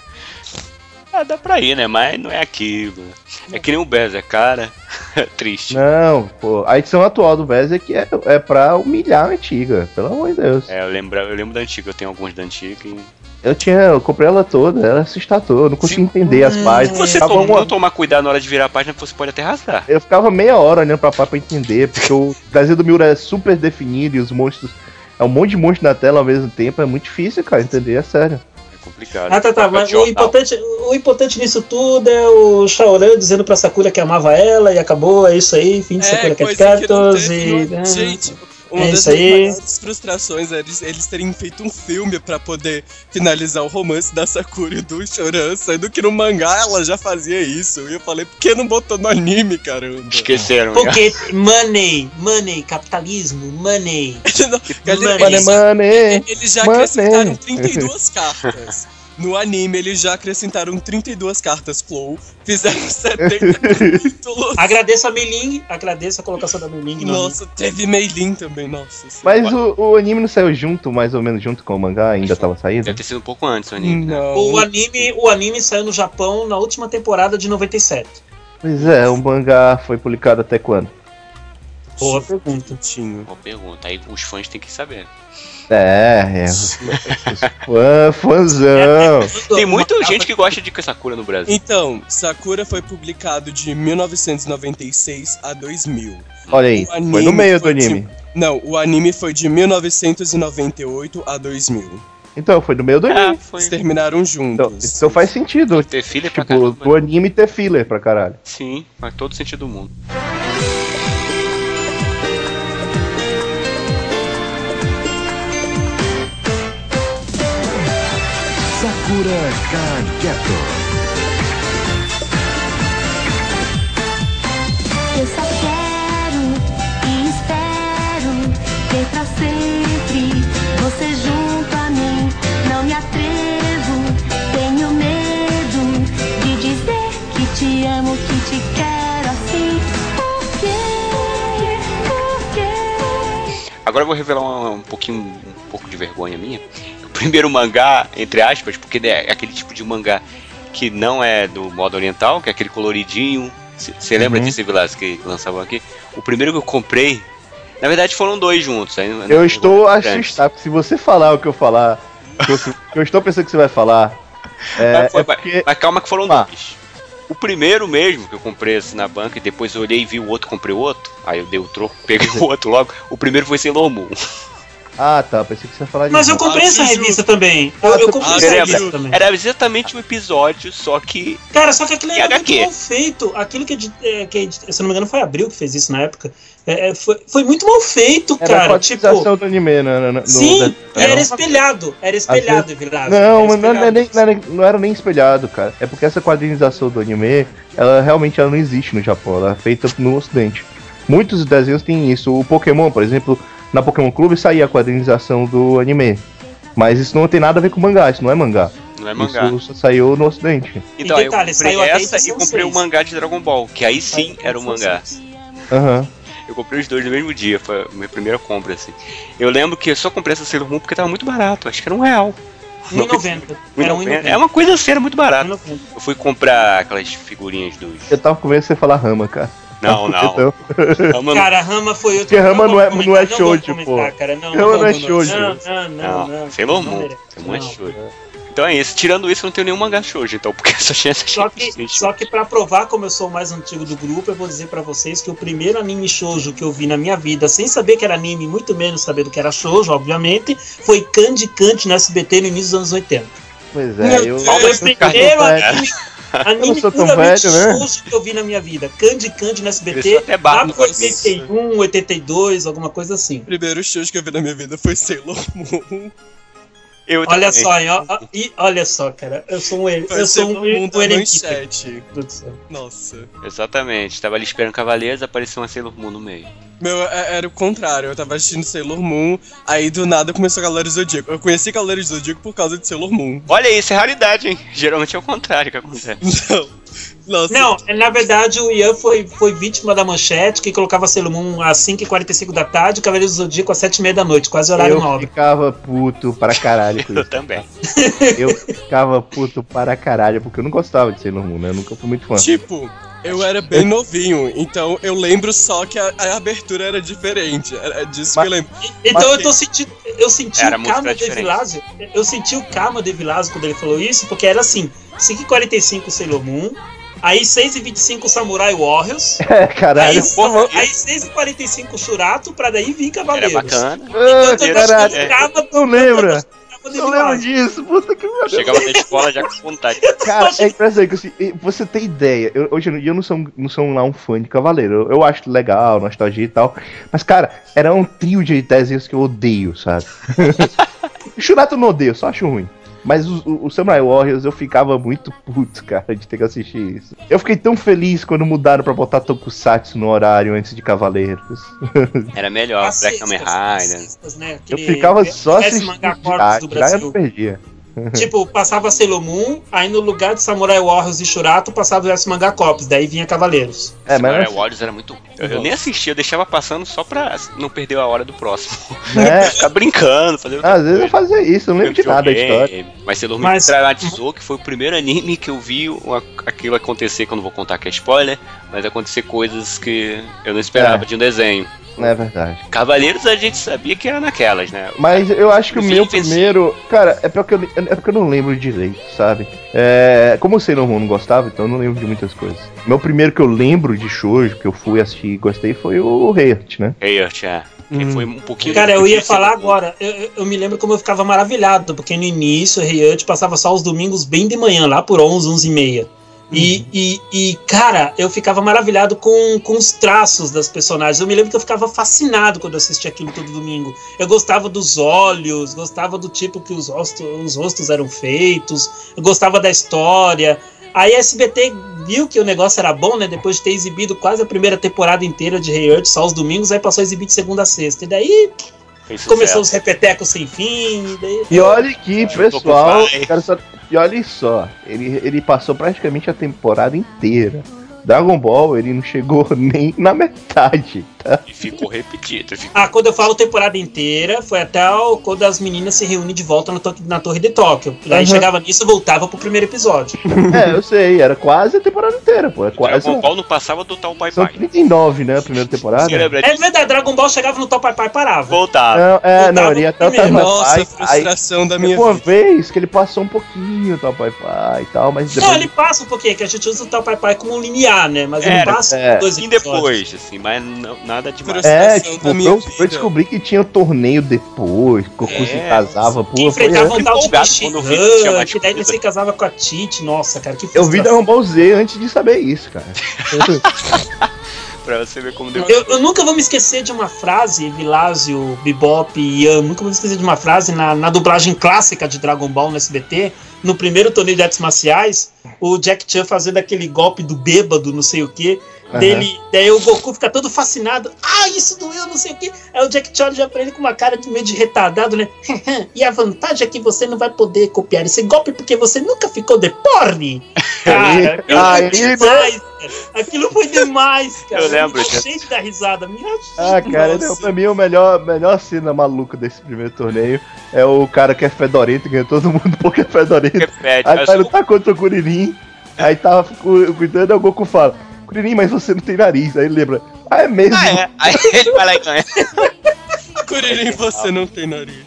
Ah, dá pra ir, né? Mas não é aquilo. É que nem o Bez, é cara. Triste. Não, pô, a edição atual do Berserk é, é pra humilhar a antiga, pelo amor de Deus. É, eu lembro, eu lembro da antiga, eu tenho alguns da antiga e. Eu tinha, eu comprei ela toda, ela se estatou, eu não conseguia entender as Hum. páginas. Se você tom- uma- não tomar cuidado na hora de virar a página, você pode até rasgar. Eu ficava meia hora olhando pra página pra entender, porque o desenho do Miura é super definido e os monstros é um monte de monstro na tela ao mesmo tempo, é muito difícil, cara, entender, é sério. É complicado. Ah, tá, tá. Mas o importante, o importante nisso tudo é o Shaoran dizendo pra Sakura que amava ela e acabou, é isso aí, fim de Sakura Cat Captors e. Gente, uma É das maiores frustrações é eles, eles terem feito um filme pra poder finalizar o romance da Sakura e do Choran, sendo que no mangá ela já fazia isso. E eu falei, por que não botou no anime, caramba? Esqueceram, né? Porque money, money, capitalismo, money. Não, Money, eles, money! eles já Money. acrescentaram 32 cartas. No anime, eles já acrescentaram 32 cartas Flow, fizeram 70 capítulos. Agradeço a Meling, agradeço a colocação da Meling no Nossa, teve Meilin também, nossa. Mas o, o anime não saiu junto, mais ou menos junto com o mangá, ainda tava saindo? Deve ter sido um pouco antes o anime. né? O anime, o anime saiu no Japão na última temporada de 97. Pois é, o mangá foi publicado até quando? Boa pergunta. Tinha. Boa pergunta. Aí os fãs têm que saber. É, é. os Fã, fãzão. Tem muita gente que gosta de Sakura no Brasil. Então, Sakura foi publicado de 1996 a 2000. Olha aí, foi no meio do foi de- anime. Não, o anime foi de 1998 a 2000. Então, foi no meio do Ah, anime. foi. Eles terminaram Então, juntos. então faz sentido. Ter filha pra Tipo, caramba. do anime ter filler pra caralho. Sim, faz todo sentido do mundo. Card Captor. Eu só quero e espero ter pra sempre você junto a mim. Não me atrevo, tenho medo de dizer que te amo, que te quero assim. Por quê? Por quê? Agora eu vou revelar um, um pouquinho, um pouco de vergonha minha. Primeiro mangá, entre aspas, porque é aquele tipo de mangá que não é do modo oriental, que é aquele coloridinho. Você lembra Uhum. desse Vilas que lançavam aqui? O primeiro que eu comprei, na verdade foram dois juntos. Aí, Eu estou assustado, se você falar o que eu falar, que eu, eu estou pensando que você vai falar, é, Mas, foi- é porque... mas calma que foram Ah. dois. O primeiro mesmo que eu comprei assim na banca e depois eu olhei e vi o outro, comprei o outro. Aí eu dei o troco, peguei o outro logo. O primeiro foi Sailor Moon. Ah, tá, pensei que você ia falar Mas eu comprei Ah, essa revista também. Eu, eu comprei Ah, essa revista também. Era exatamente um episódio, só que Cara, só que aquilo E era muito HQ? mal feito. Aquilo que, é, que se não me engano, foi a Abril que fez isso na época. É, é, foi, foi muito mal feito, Era a cara. Tipo, quadrinização do anime, né? no, no, no- sim, da- era não. espelhado. Era espelhado, Vilas. Não, mas não, era nem, não, era, não era nem espelhado, cara. É porque essa quadrinização do anime, ela realmente ela não existe no Japão, ela é feita no ocidente. Muitos desenhos têm isso. O Pokémon, por exemplo, na Pokémon Clube saía a quadrinização do anime. Mas isso não tem nada a ver com mangá, isso não é mangá. não é mangá. Isso saiu no ocidente. Então, E detalhe, eu comprei saiu até a essa e comprei o mangá de Dragon Ball, que aí sim era o mangá. Aham. Eu comprei os dois no mesmo dia, foi a minha primeira compra, assim. Eu lembro que eu só comprei essa Sailor Moon porque tava muito barato, acho que era um real. 1,90. Era 1,90. É uma coisa assim, era muito barato. 1,90. Eu fui comprar aquelas figurinhas dos. Eu tava com medo de você falar Rama, cara. Não, não. Então, Rama- Cara, Rama foi outro. Porque Rama não é- não é vamos shoujo, comentar, pô. Cara, não, Rama não é shoujo. Não, não, não. Não, não, Sailor não Moon. merece, Sailor Moon é não. shoujo. Então é isso. Tirando isso, eu não tenho nenhum mangá shoujo, então, porque essa chance Só que, só que pra provar como eu sou o mais antigo do grupo, eu vou dizer pra vocês que o primeiro anime shoujo que eu vi na minha vida, sem saber que era anime, muito menos sabendo que era shoujo, obviamente, foi Candy Candy no SBT no início dos anos 80. pois é, eu. Foi o eu sou primeiro anime, anime Eu não sou tão puramente velho, né? que eu vi na minha vida. Candy Candy no SBT, até lá pro 81, 82, alguma coisa assim. O primeiro show que eu vi na minha vida foi Sailor Moon. Eu Olha também. só, ó, e olha só, cara, eu sou um eu sou um, Moon um céu. Nossa. Exatamente. Tava ali esperando Cavaleiros, apareceu uma Sailor Moon no meio. Meu, é- era o contrário. Eu tava assistindo Sailor Moon, aí do nada começou Cavaleiros do Zodíaco. Eu conheci Cavaleiros do Zodíaco por causa de Sailor Moon. Olha isso, é raridade, hein? Geralmente é o contrário que acontece. Não. Nossa. Não, na verdade o Ian foi, foi vítima da manchete que colocava Sailor Moon às 5h45 da tarde e Cavaleiros do Zodíaco às 7h30 da noite, quase horário Eu nobre. ficava puto para caralho com Eu isso. também. Eu ficava puto para caralho, porque eu não gostava de Sailor Moon, né? Eu nunca fui muito fã. Tipo, eu era bem novinho, então eu lembro só que a, a abertura era diferente. Era disso Mas- que eu lembro. Então Mas- eu tô sentindo. Eu senti Era o karma de. Vilásio. Eu senti o karma de Vilásio quando ele falou isso, porque era assim: 5h45 Sailor Moon. Aí 6h25 Samurai Warriors. É, Aí, caralho. porra, aí 6h45 Churato, pra daí vir Era Cavaleiros. bacana. Ah, Enquanto eu caralho. ficava- Não lembra? Eu lembro disso, puta que pariu. Chegava da escola já com vontade. Cara, é impressionante que assim, você tem ideia. Eu, hoje eu não sou, não sou lá um fã de Cavaleiro. Eu, eu acho legal, nostalgia e tal. Mas, cara, era um trio de desenhos que eu odeio, sabe? o Shurato eu não odeio, só acho ruim. Mas o, o, Samurai Warriors eu ficava muito puto, cara, de ter que assistir isso. Eu fiquei tão feliz quando mudaram pra botar Tokusatsu no horário antes de Cavaleiros. Era melhor, Black Kamen Rider. né? Eu ficava só assistindo. Do já eu perdia. Tipo, passava Sailor Moon, aí no lugar de Samurai Warriors e Churato, passava o S Manga Corps, daí vinha Cavaleiros. É, Samurai mas Warriors era muito. Eu, eu nem assistia, eu deixava passando só pra não perder a hora do próximo. né, Ficar brincando, fazendo. às vezes eu fazia isso, eu não lembro de nada da história. Mas Sailor Moon Mas- dramatizou que foi o primeiro anime que eu vi uma- aquilo acontecer, que eu não vou contar que é spoiler, mas acontecer coisas que eu não esperava É. de um desenho. Não é verdade. Cavaleiros a gente sabia que era naquelas, né? Mas eu acho que o meu fez- primeiro. Cara, é porque, eu, é porque eu não lembro direito, sabe? É, como o Sailor Moon não gostava, então eu não lembro de muitas coisas. Meu primeiro que eu lembro de shoujo, que eu fui assistir e gostei, foi o Heart, né? Heart, é. Que Hum. foi um pouquinho. Cara, eu ia falar Moon. agora. Eu, eu- eu me lembro como eu ficava maravilhado, porque no início o Reiante passava só os domingos bem de manhã, lá por 11, 11 e meia. E, e, e, cara, eu ficava maravilhado com, com os traços das personagens. Eu me lembro que eu ficava fascinado quando assistia aquilo todo domingo. Eu gostava dos olhos, gostava do tipo que os rostos, os rostos eram feitos, eu gostava da história. Aí a SBT viu que o negócio era bom, né? Depois de ter exibido quase a primeira temporada inteira de Rei Earth, só os domingos, aí passou a exibir de segunda a sexta. E daí começou os repetecos sem fim. E daí... E olha que, pessoal, só- e olha só, ele, ele passou praticamente a temporada inteira. Dragon Ball, ele não chegou nem na metade, tá? E ficou repetido. Ficou... Ah, quando eu falo temporada inteira, foi até o- quando as meninas se reúnem de volta no to- na Torre de Tóquio. Daí Uhum. chegava nisso e voltava pro primeiro episódio. É, eu sei, era quase a temporada inteira, pô. É quase. Dragon Ball não passava do tal Pai Pai. 39, né? A primeira temporada. É verdade, Dragon Ball chegava no Top Pai Pai e parava. Voltava. Não, é, Voltava não, ele ia até o primeiro. Pai Nossa, a frustração da Aí, minha teve uma vida. vez que ele passou um pouquinho o Pai Pai e tal, mas Não, depois. ele passa um pouquinho, que a gente usa o Top Pai Pai como um linear, né? Mas ele Era, passa é. dois depois, assim, mas não- nada demais. É, da tipo, minha eu, vida. eu descobri que tinha torneio depois, Goku É, se casava, pô, foi enfrentava antes. um tal de eu vi que daí se casava com a Tite. Nossa, cara, que Eu vi. Dragon Ball Z antes de saber isso, cara. Pra você ver como deu. Eu, eu nunca vou me esquecer de uma frase, Vilásio, Bebop e Ian, nunca vou me esquecer de uma frase na, na dublagem clássica de Dragon Ball no SBT, no primeiro torneio de artes marciais, o Jack Chan fazendo aquele golpe do bêbado, não sei o que, Dele, daí o Goku fica todo fascinado, ah, isso doeu, não sei o que, aí o Jack Chan já pra ele com uma cara de meio de retardado, né, e a vantagem é que você não vai poder copiar esse golpe porque você nunca ficou de porre. Cara, aquilo foi demais, cara. Aquilo foi demais, cara. Eu lembro cheio de dar risada. Minha Ah, cara, Nossa. não, pra mim o melhor, melhor cena maluca desse primeiro torneio é o cara que é fedorento, ganha todo mundo porque é fedorento. Repete. Aí vai que- lutar contra o Kuririn, aí tava cu- cuidando, aí o Goku fala, Kuririn, mas você não tem nariz. Aí ele lembra, ah, é mesmo? Ah, é. Aí ele vai lá e ganha. Kuririn, você não tem nariz.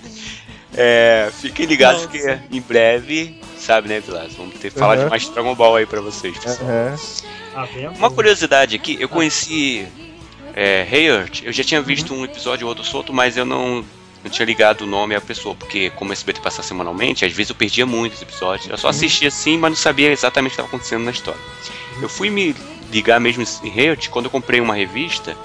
É, fiquem ligados Nossa. que em breve, sabe, né, Vilas? Vamos ter falar Uhum. de mais Dragon Ball aí pra vocês, pessoal. Tá vendo? Uma curiosidade aqui, eu conheci é, Heart, eu já tinha visto um episódio ou outro solto, mas eu não, não tinha ligado o nome à pessoa, porque como esse SBT passa semanalmente, às vezes eu perdia muitos episódios. Eu só assistia assim, mas não sabia exatamente o que estava acontecendo na história. Eu fui me ligar mesmo em Heart quando eu comprei uma revista,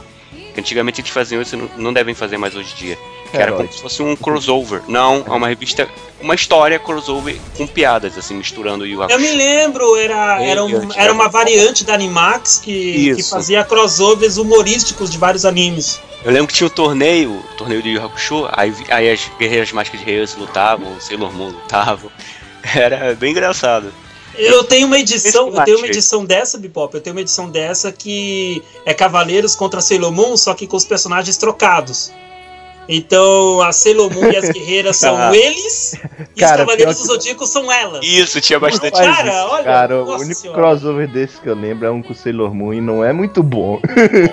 que antigamente eles faziam isso, não, devem fazer mais hoje em dia. Que era como se fosse um crossover. Não, é uma revista, uma história crossover com piadas, assim, misturando o Yu Eu me lembro, era, era, um- era uma né? variante da Animax que, que fazia crossovers humorísticos de vários animes. Eu lembro que tinha um torneio, o torneio de Yu Hakusho, aí, aí as guerreiras mágicas de Reis lutavam, o Sailor Moon lutavam. Era bem engraçado. Eu tenho uma edição, eu tenho uma edição dessa, Bipop, eu tenho uma edição dessa que é Cavaleiros contra Sailor Moon, só que com os personagens trocados. Então, a Sailor Moon e as guerreiras são Ah. eles, e Cara, os Cavaleiros do que- Zodíaco são elas. Isso, tinha bastante. Cara, isso, olha, cara, o único senhora. crossover desse que eu lembro é um com Sailor Moon e não é muito bom.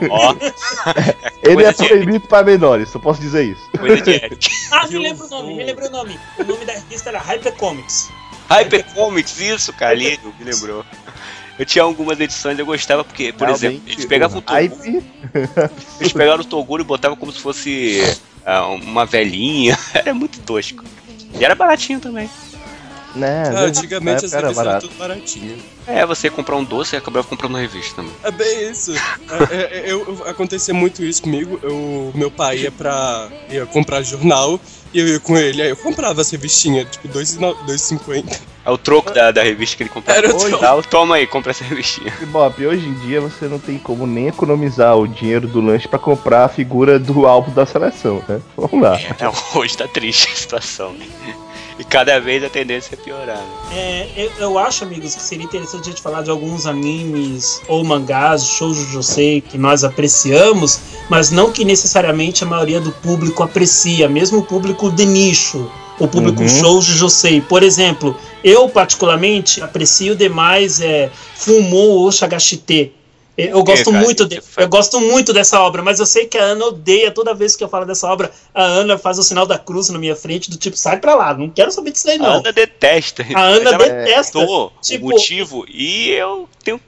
Ó, Ele é de- proibido para menores, só posso dizer isso. coisa de. Ah, me lembro o nome, me lembro o nome. O nome da revista era Hyper Comics. Hyper Comics, isso, cara, ali, me lembrou. Eu tinha algumas edições eu gostava porque, por Realmente, exemplo, eles pegavam o Toguro, eles pegaram o Toguro e botavam como se fosse ah, uma velhinha. Era muito tosco. E era baratinho também. né? Ah, antigamente as revistas eram tudo baratinho. É, você ia comprar um doce e acabava comprando uma revista também. É bem isso. É, é, eu, eu- acontecia muito isso comigo. Eu, meu pai ia pra. ia comprar jornal e eu ia com ele. Aí eu comprava as revistinhas, tipo, 2,50. É o troco da, da revista que ele comprava. Era o dá o- Toma aí, compra essa revistinha. E, Bob, hoje em dia você não tem como nem economizar o dinheiro do lanche pra comprar a figura do álbum da seleção, né? Vamos lá. É, hoje tá triste a situação. E cada vez a tendência é piorar. Né? É, eu, eu acho, amigos, que seria interessante a gente falar de alguns animes ou mangás, shoujo josei, que nós apreciamos, mas não que necessariamente a maioria do público aprecia, mesmo o público de nicho, o público Uhum. shoujo josei. Por exemplo, eu particularmente aprecio demais é, Fumou Oshagashite. Eu gosto cara? muito de, eu gosto muito dessa obra, mas eu sei que a Ana odeia toda vez que eu falo dessa obra. A Ana faz o sinal da cruz na minha frente, do tipo, sai pra lá, não quero saber disso aí A não. Ana detesta. A Ana ela detesta. citou Tipo- o motivo e eu tenho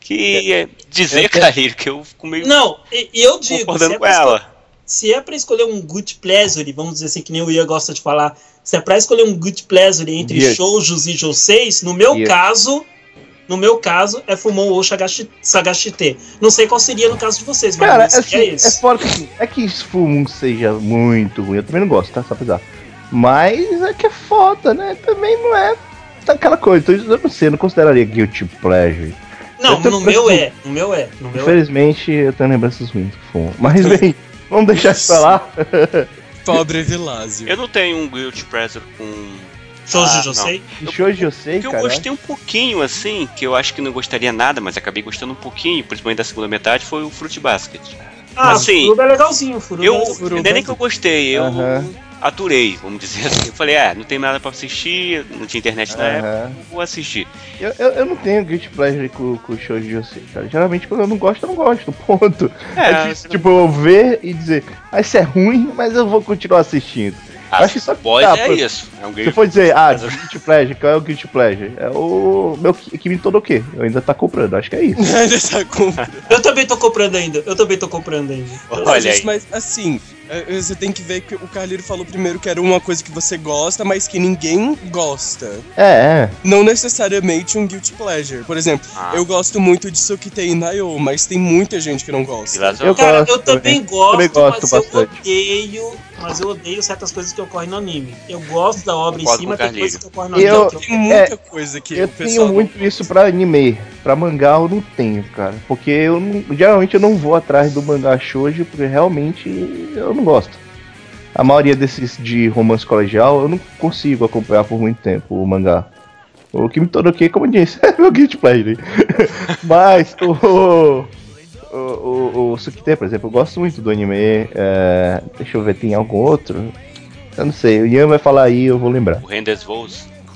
que é, dizer, eu- Carreiro, que eu fico meio Não, e, eu digo, se concordando é, com pra escolher, ela. se é pra escolher um good pleasure, vamos dizer assim, que nem o Ian gosta de falar, se é pra escolher um good pleasure entre Yes. shoujos e joseis, no meu Yes. caso, no meu caso, é Fumou ou Sagashite. Não sei qual seria no caso de vocês, mas Cara, eu sei assim, é é esse. fora que assim, é que Full seja muito ruim, eu também não gosto, tá? Só pra. Mas é que é foda, né? Também não é aquela coisa. Então, eu não sei, eu não consideraria guilty pleasure. Não, tô no meu é, no meu é, no meu é. Infelizmente, eu tenho lembranças ruins do Full. Mas bem, vamos deixar isso pra lá. Pobre Vilásio. Eu não tenho um guilty pleasure com Shoujo Ah, josei. E hoje eu sei, que eu cara. gostei um pouquinho, assim, que eu acho que não gostaria nada, mas acabei gostando um pouquinho, principalmente da segunda metade, foi o Fruit Basket. Ah, Assim, Furuba é legalzinho, Furuba é Eu, legalzinho. não é nem que eu gostei, eu Aham. aturei, vamos dizer assim. Eu falei, ah, não tem nada pra assistir, não tinha internet na época, vou assistir. Eu, eu, eu não tenho guilty pleasure com, com o show de você, cara. Geralmente quando eu não gosto, eu não gosto, ponto. É, difícil, tipo, eu ver e dizer, ah, isso é ruim, mas eu vou continuar assistindo. Ah, acho que só- Boys tá, é isso. É um Se for dizer, ah, guilty pleasure, qual é o guilty pleasure? É o meu Ki- Kimi todo o quê? Eu ainda tá comprando, acho que é isso. Ainda tá com. Eu também tô comprando ainda, eu também tô comprando ainda. Olha Gente, aí. Mas assim, você tem que ver que o Carleiro falou primeiro que era uma coisa que você gosta, mas que ninguém gosta. É, é. Não necessariamente um guilty pleasure. Por exemplo, Ah. eu gosto muito de Sukitei Nayo, mas tem muita gente que não gosta. Eu Cara, gosto eu também gosto, Também gosto mas bastante. eu odeio. Mas eu odeio certas coisas que ocorrem no anime. Eu gosto da obra em Concordo si, com mas tem Carlinho. coisas que ocorrem no Eu- anime. eu- Tem muita coisa que Eu o pessoal tenho não- muito isso pra anime. Pra mangá eu não tenho, cara. Porque eu não, geralmente eu não vou atrás do mangá shoujo, porque realmente eu não gosto. A maioria desses de romance colegial eu não consigo acompanhar por muito tempo o mangá. O que me tornou aqui, como eu disse, é meu guilty pleasure. Mas o. O, o, o Sukite, por exemplo, eu gosto muito do anime. é, deixa eu ver, tem algum outro? Eu não sei, o Ian vai falar aí, eu vou lembrar. O Rendes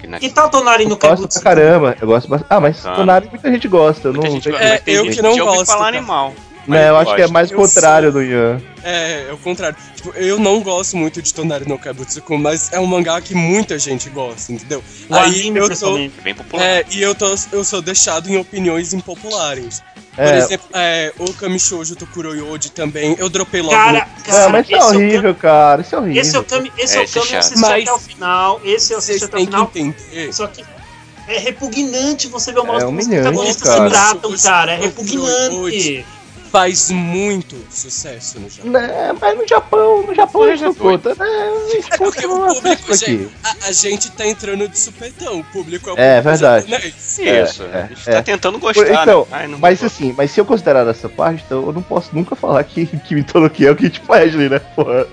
Na... E tal Tonari no Eu gosto pra caramba, eu gosto bastante. Ah, mas Ah. Tonari muita gente gosta, eu Muita não gente sei- gosta, É, eu que não gosto, falar cara. animal. Né, eu acho que é mais contrário do Ian. É, é o contrário. Tipo, eu não gosto muito de Tonari no Kaibutsuku, mas é um mangá que muita gente gosta, entendeu? O Aí anime, eu principalmente. É bem popular. é, e eu, tô, eu sou deixado em opiniões impopulares. Por É, exemplo, é, o Kamishojo Tokuro Yoji também, eu dropei logo. Cara, é, cara, mas isso é é horrível, cara. Isso é horrível. Esse é o Kami, esse é, É, o é Kami assisti Mas- até o final. Esse eu assisti Vocês até o final. entender. Só que é repugnante você ver o modo É como os humilhante, protagonistas cara. se tratam, cara. É repugnante. Faz muito sucesso no Japão. Né, mas no Japão, no Japão a gente não conta, né? É porque o público, gente, a, a gente tá entrando de supetão, o público é o É, público verdade. japonês. Isso, é, a gente é. tá tentando gostar, Então, né? Ai, não Mas assim, mas se eu considerar essa parte, então eu não posso nunca falar que, que Mitoloquia é o Kit Pleasure, né? Porra.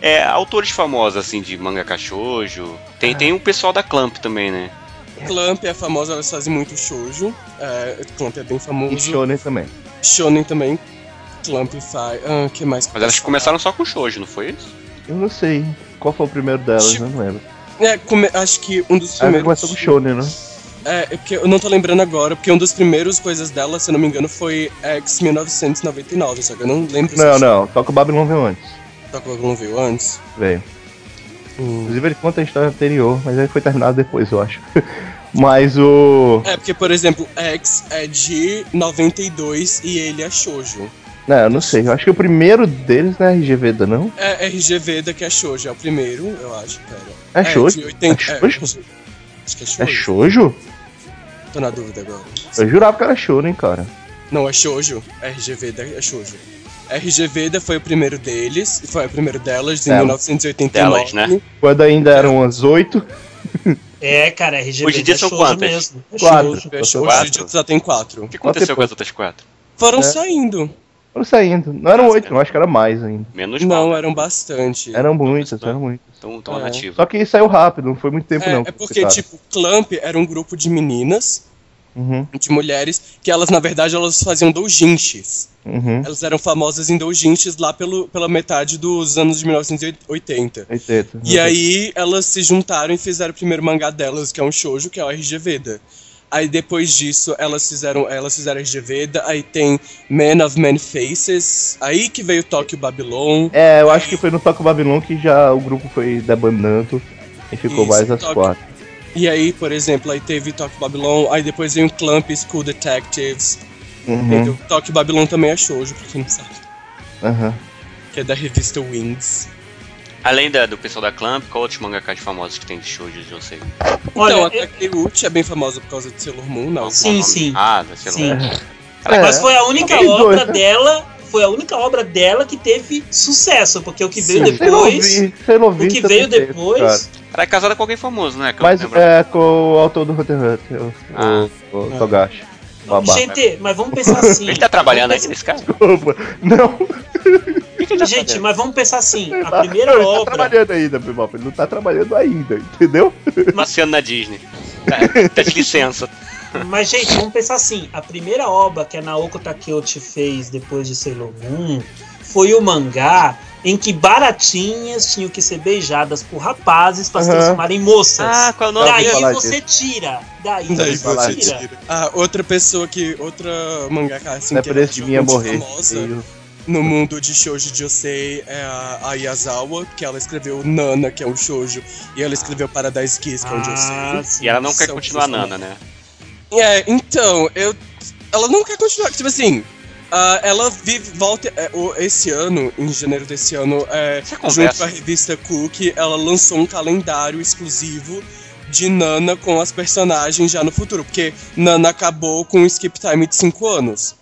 É, autores famosos, assim, de manga shoujo. Tem, tem o pessoal da Clamp também, né? Clamp é famosa, elas fazem muito shoujo. É, Clamp é bem famoso. E Shonen também. Shonen também. Clamp faz. Ah, que mais? Mas elas começaram só com shoujo, não foi isso? Eu não sei qual foi o primeiro delas, Tipo- eu não lembro. É, come- acho que um dos Ah, primeiros. começou com Shonen, né? É, é porque eu não tô lembrando agora, porque um dos primeiros coisas dela, se eu não me engano, foi X 1999, só que eu não lembro Não, se não, só que o Babylon veio antes. Só que ela não veio antes. Veio. Hum. Inclusive ele conta a história anterior, mas aí foi terminado depois, eu acho. Mas o. É, porque, por exemplo, X é de 92 e ele é shoujo. Não, eu não sei. Eu acho que o primeiro deles não é RG Veda, não? É RG Veda que é shoujo, é o primeiro, eu acho, É pera. shoujo? de 80, É é, shoujo? Acho que é É shoujo. shoujo? Tô na dúvida agora. Eu jurava que era shonen, cara. Não, é shoujo. RG Veda é shoujo. RG Veda foi o primeiro deles, foi o primeiro delas em Delas. 1989. Delas, né? Quando ainda eram as oito. É, cara, RGB Hoje em dia é são quantas? mesmo. É Quatro. Quatro. Hoje em dia já tem quatro. O que aconteceu com as outras quatro? Foram É. saindo. Foram saindo. Não eram oito, eu acho que era mais ainda. Menos mal. Não, né? eram bastante. Eram muitas, eram muitas. Tão, tão É. nativos. Só que saiu rápido, não foi muito tempo É, não. é porque, tipo, Clamp era um grupo de meninas, Uhum, de mulheres, que elas, na verdade, elas faziam doujinshis. uhum. Elas eram famosas em doujinshis lá pelo, pela metade dos anos de 1980. 80. E aí elas se juntaram e fizeram o primeiro mangá delas, que é um shoujo, que é o RG Veda. Aí depois disso elas fizeram, elas fizeram RG Veda, aí tem Man of Many Faces, aí que veio Tokyo Babylon. É, eu acho que foi no Toco Babylon que já o grupo foi debandando e ficou Isso, mais as Toque- quatro. E aí, por exemplo, aí teve Tokyo Babylon, aí depois veio Clamp School Detectives. Uhum? Tokyo Babylon também é shoujo, pra quem não sabe. aham. Que é da revista Wings. Além da- do pessoal da Clamp, qual outros mangakas famosos que tem de shoujos, eu sei? Olha, então, eu- até que Uchi é bem famosa por causa de Sailor Moon, não. Sim, sim. Ah, ser Sim. É, Mas foi a única obra dela, foi a única obra dela que teve sucesso, porque o que veio Sim. depois, o que veio depois, cara. Ela é casada com alguém famoso, né? Mas é com o autor do Hunter Hunter, o, Ah. o, o Togashi. Babá. gente, mas vamos pensar assim. Ele tá trabalhando vamos ainda, esse cara? Opa, Não, pensar- Gente, mas vamos pensar assim, a primeira ele tá obra, trabalhando ainda, Bebop. Ele não tá trabalhando ainda, entendeu? Passeando na Disney. Tá, tá de licença. mas gente, vamos pensar assim, a primeira obra que a Naoko Takeuchi fez depois de Sailor Moon foi o mangá em que baratinhas tinham que ser beijadas por rapazes para se Aham. transformarem em moças. Ah, qual é o nome? Daí você tira. Daí, Daí você você tira. tira. Ah, outra pessoa que. Outra mangaka assim Não é que esse de é mim a muito morrer. famosa Eu- no mundo de shoujo de Yosei é a Ayazawa, que ela escreveu Nana, que é um shoujo, e ela escreveu Paradise Kiss, que é um Ah, Yosei. sim. E ela não quer continuar Nana, né? É, então, eu. Ela não quer continuar. Tipo assim. ah, ela vive, volta. é, o- esse ano, em janeiro desse ano, é, junto com a revista Cookie, ela lançou um calendário exclusivo de Nana com as personagens já no futuro. Porque Nana acabou com o skip time de 5 anos.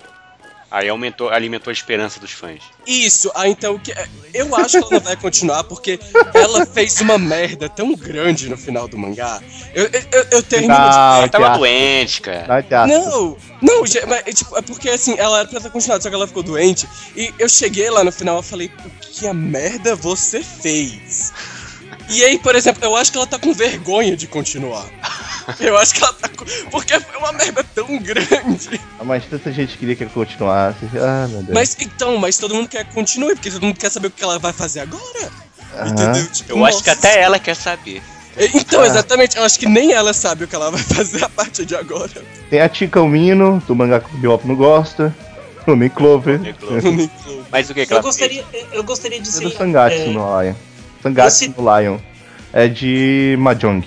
Aí aumentou, alimentou a esperança dos fãs. Isso, ah, então o que- eu acho que ela vai continuar porque ela fez uma merda tão grande no final do mangá. Eu, eu, eu, eu termino de Ah, Ela tava doente, cara. Não, não, gente, mas, é, tipo, é porque assim, ela era pra ter continuado, só que ela ficou doente. E eu cheguei lá no final e falei, o que a merda você fez? E aí, por exemplo, eu acho que ela tá com vergonha de continuar. Eu acho que ela tá com. Porque foi uma merda tão grande. Mas tanta gente queria que ele continuasse. Ah, meu Deus. Mas então, mas todo mundo quer que continue, porque todo mundo quer saber o que ela vai fazer agora. Entendeu? Tipo, Eu acho que até ela quer saber. Então, Ah. exatamente, eu acho que nem ela sabe o que ela vai fazer a partir de agora. Tem a Tika Mino, do mangá que o Bebop não gosta. O Clover. Mas o que, que Eu ela gostaria, eu gostaria de É ser. do Sangatsu é, no Lion. Sangatsu esse- no Lion. É de Mahjong.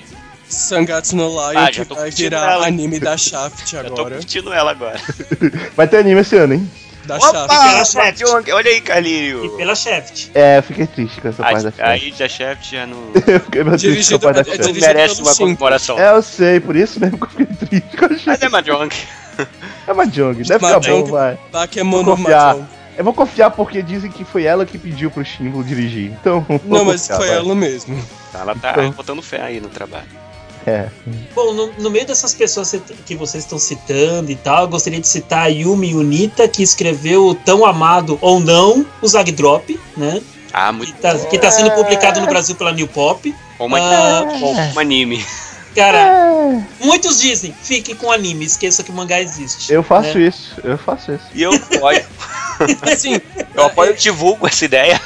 Sangatsu no Lion, Ah, já que tô vai virar ela. anime da Shaft Eu tô agora. curtindo ela agora. Vai ter anime esse ano, hein? Da Opa! Shaft. pela Shaft. Mahjong, Olha aí, E Carlinho. pela Shaft. É, eu fiquei triste com essa parte da série. aí já chefe já não, Eu fiquei meio triste com a parte da é dirigido merece uma comemoração. É, eu sei, por isso mesmo que eu fiquei triste com a Mas gente. é Mahjong. É Mahjong, deve ficar Mahjong. bom, vai. Bakemono confiar. Mahjong. Eu vou confiar porque dizem que foi ela que pediu pro Shimbo dirigir. Então, Não, mas confiar, foi vai. ela mesmo. Ela tá Então. botando fé aí no trabalho. É. Bom, no, no meio dessas pessoas que vocês estão citando e tal, eu gostaria de citar a Yumi Unita, que escreveu o tão amado ou não o Zag Drop, né? Ah, muito Que tá, que tá sendo publicado no Brasil pela New Pop. como, Ah. como anime. Cara, muitos dizem, fique com anime, esqueça que o mangá existe. Eu faço né? isso, eu faço isso. E eu apoio, Assim, eu apoio e divulgo essa ideia.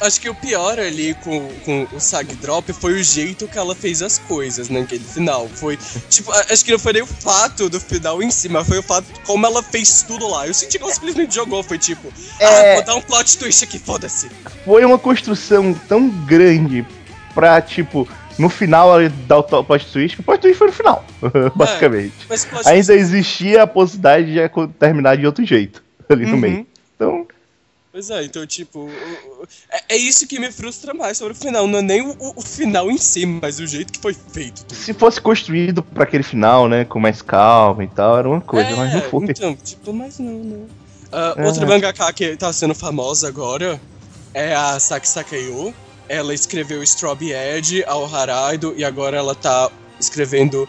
acho que o pior ali com, com o Sag Drop foi o jeito que ela fez as coisas naquele final. Foi, tipo, acho que não foi nem o fato do final em si, mas foi o fato de como ela fez tudo lá. Eu senti que ela simplesmente jogou, foi tipo, É. ah, vou dar um plot twist aqui, foda-se. Foi uma construção tão grande pra, tipo, no final ali dá o plot twist, o plot twist foi no final, basicamente. Mas pode Ainda existia a possibilidade de terminar de outro jeito ali no Uhum. meio. Então, Pois é, então, tipo, é, é isso que me frustra mais sobre o final. Não é nem o, o- final em si, mas o jeito que foi feito. tudo. se fosse construído pra aquele final, né, com mais calma e tal, era uma coisa, mas não foi. Então, tipo, mas não, não. Ah, É. Outra mangaka que tá sendo famosa agora é a Saki Sakayo. Ela escreveu Strawberry Edge, Ao Haraido, e agora ela tá escrevendo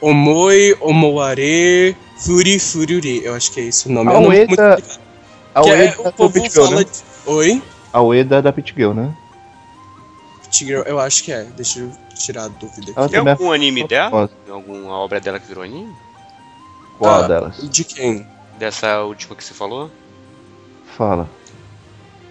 Omoi, Omoare, Furi Fururi. Eu acho que é esse o nome. A É nome Ueda- muito. A Que é, Ueda o da povo Pit Girl, fala... né? de- Oi? A Ueda da Pit Girl, né? Tigre, eu acho que é. Deixa eu tirar a dúvida aqui. Tem é algum anime dela? famosa. Alguma obra dela que virou anime? Qual Ah, delas? De quem? Dessa última que você falou? Fala.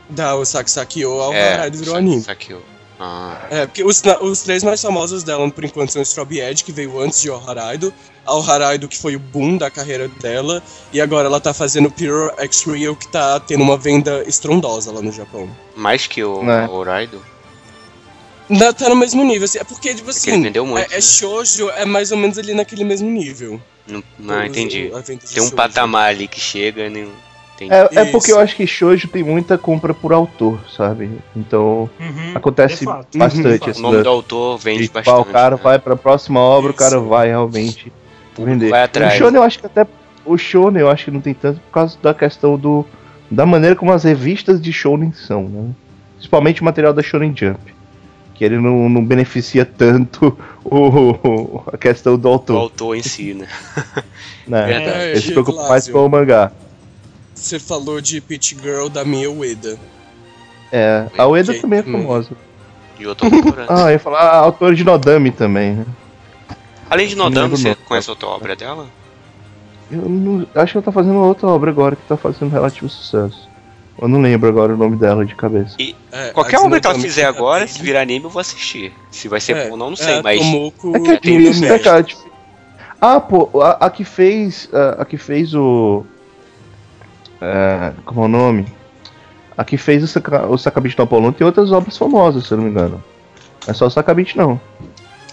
Da Osaki Sakyo ao é, virou anime. Sakyo. Ah, É, porque os, os três mais famosos dela, por enquanto, são Strawberry Edge, que veio antes de Ao Haraido, Ao Haraido, que foi o boom da carreira dela, e agora ela tá fazendo Pure X Real, que tá tendo uma venda estrondosa lá no Japão. mais que o É. Horaido? Não, tá no mesmo nível, assim, é porque, tipo Porque ele assim, vendeu muito. é, é shoujo, é mais ou menos ali naquele mesmo nível. Não, não, entendi. Tem um shoujo. patamar ali que chega, né? Entendi. É, é porque Isso. eu acho que shoujo tem muita compra por autor, sabe? Então Uhum, acontece fato. bastante Uhum. O nome do autor vende E, bastante. o cara né? vai pra próxima obra, o cara Isso. vai realmente O vender. vai atrás. O shonen eu acho que até o shonen eu acho que não tem tanto por causa da questão do da maneira como as revistas de shonen são, né? Principalmente o material da Shonen Jump, que ele não, não beneficia tanto o, a questão do O autor, autor em si, né? né? Verdade. Ele se preocupa Glasio. mais com o mangá. Você falou de Peach Girl da Mia Ueda. É, a Ueda também é Hum. famosa. E outra autora. Ah, eu ia falar a autora de Nodami também, né? Além de lembro você não. conhece outra obra dela? Eu não, acho que ela tá fazendo outra obra agora que tá fazendo relativo sucesso. Eu não lembro agora o nome dela de cabeça. É, Qualquer obra que ela fizer agora, se virar anime, eu vou assistir. Se vai ser É, bom ou não, não é, sei, a mas. Tomoko É que é difícil, né, cara? Tipo, Ah, pô, a, a que fez. A, a que fez o. é, como é o nome? A que fez o, Saka, o Sakabit no tem outras obras famosas, se eu não me engano. Não é só o Sakabit, não.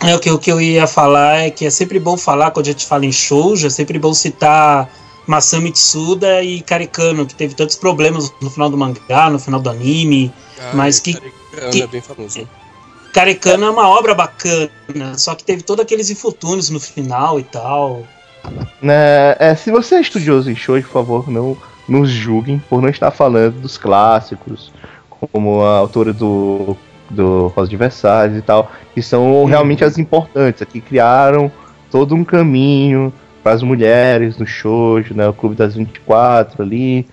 É, o, que, o que eu ia falar é que é sempre bom falar, quando a gente fala em shoujo, é sempre bom citar Masami Tsuda e Karikano, que teve tantos problemas no final do mangá, no final do anime. Ah, Mas que- Karikano que- é bem famoso. Karikano é uma obra bacana, só que teve todos aqueles infortúnios no final e tal. Né, é, se você é estudioso em show, por favor, não nos julguem por não estar falando dos clássicos, como a autora do, do Rosa de Versalhes e tal, que são realmente as importantes, a que criaram todo um caminho para as mulheres no shoujo, né, o Clube das 24 ali,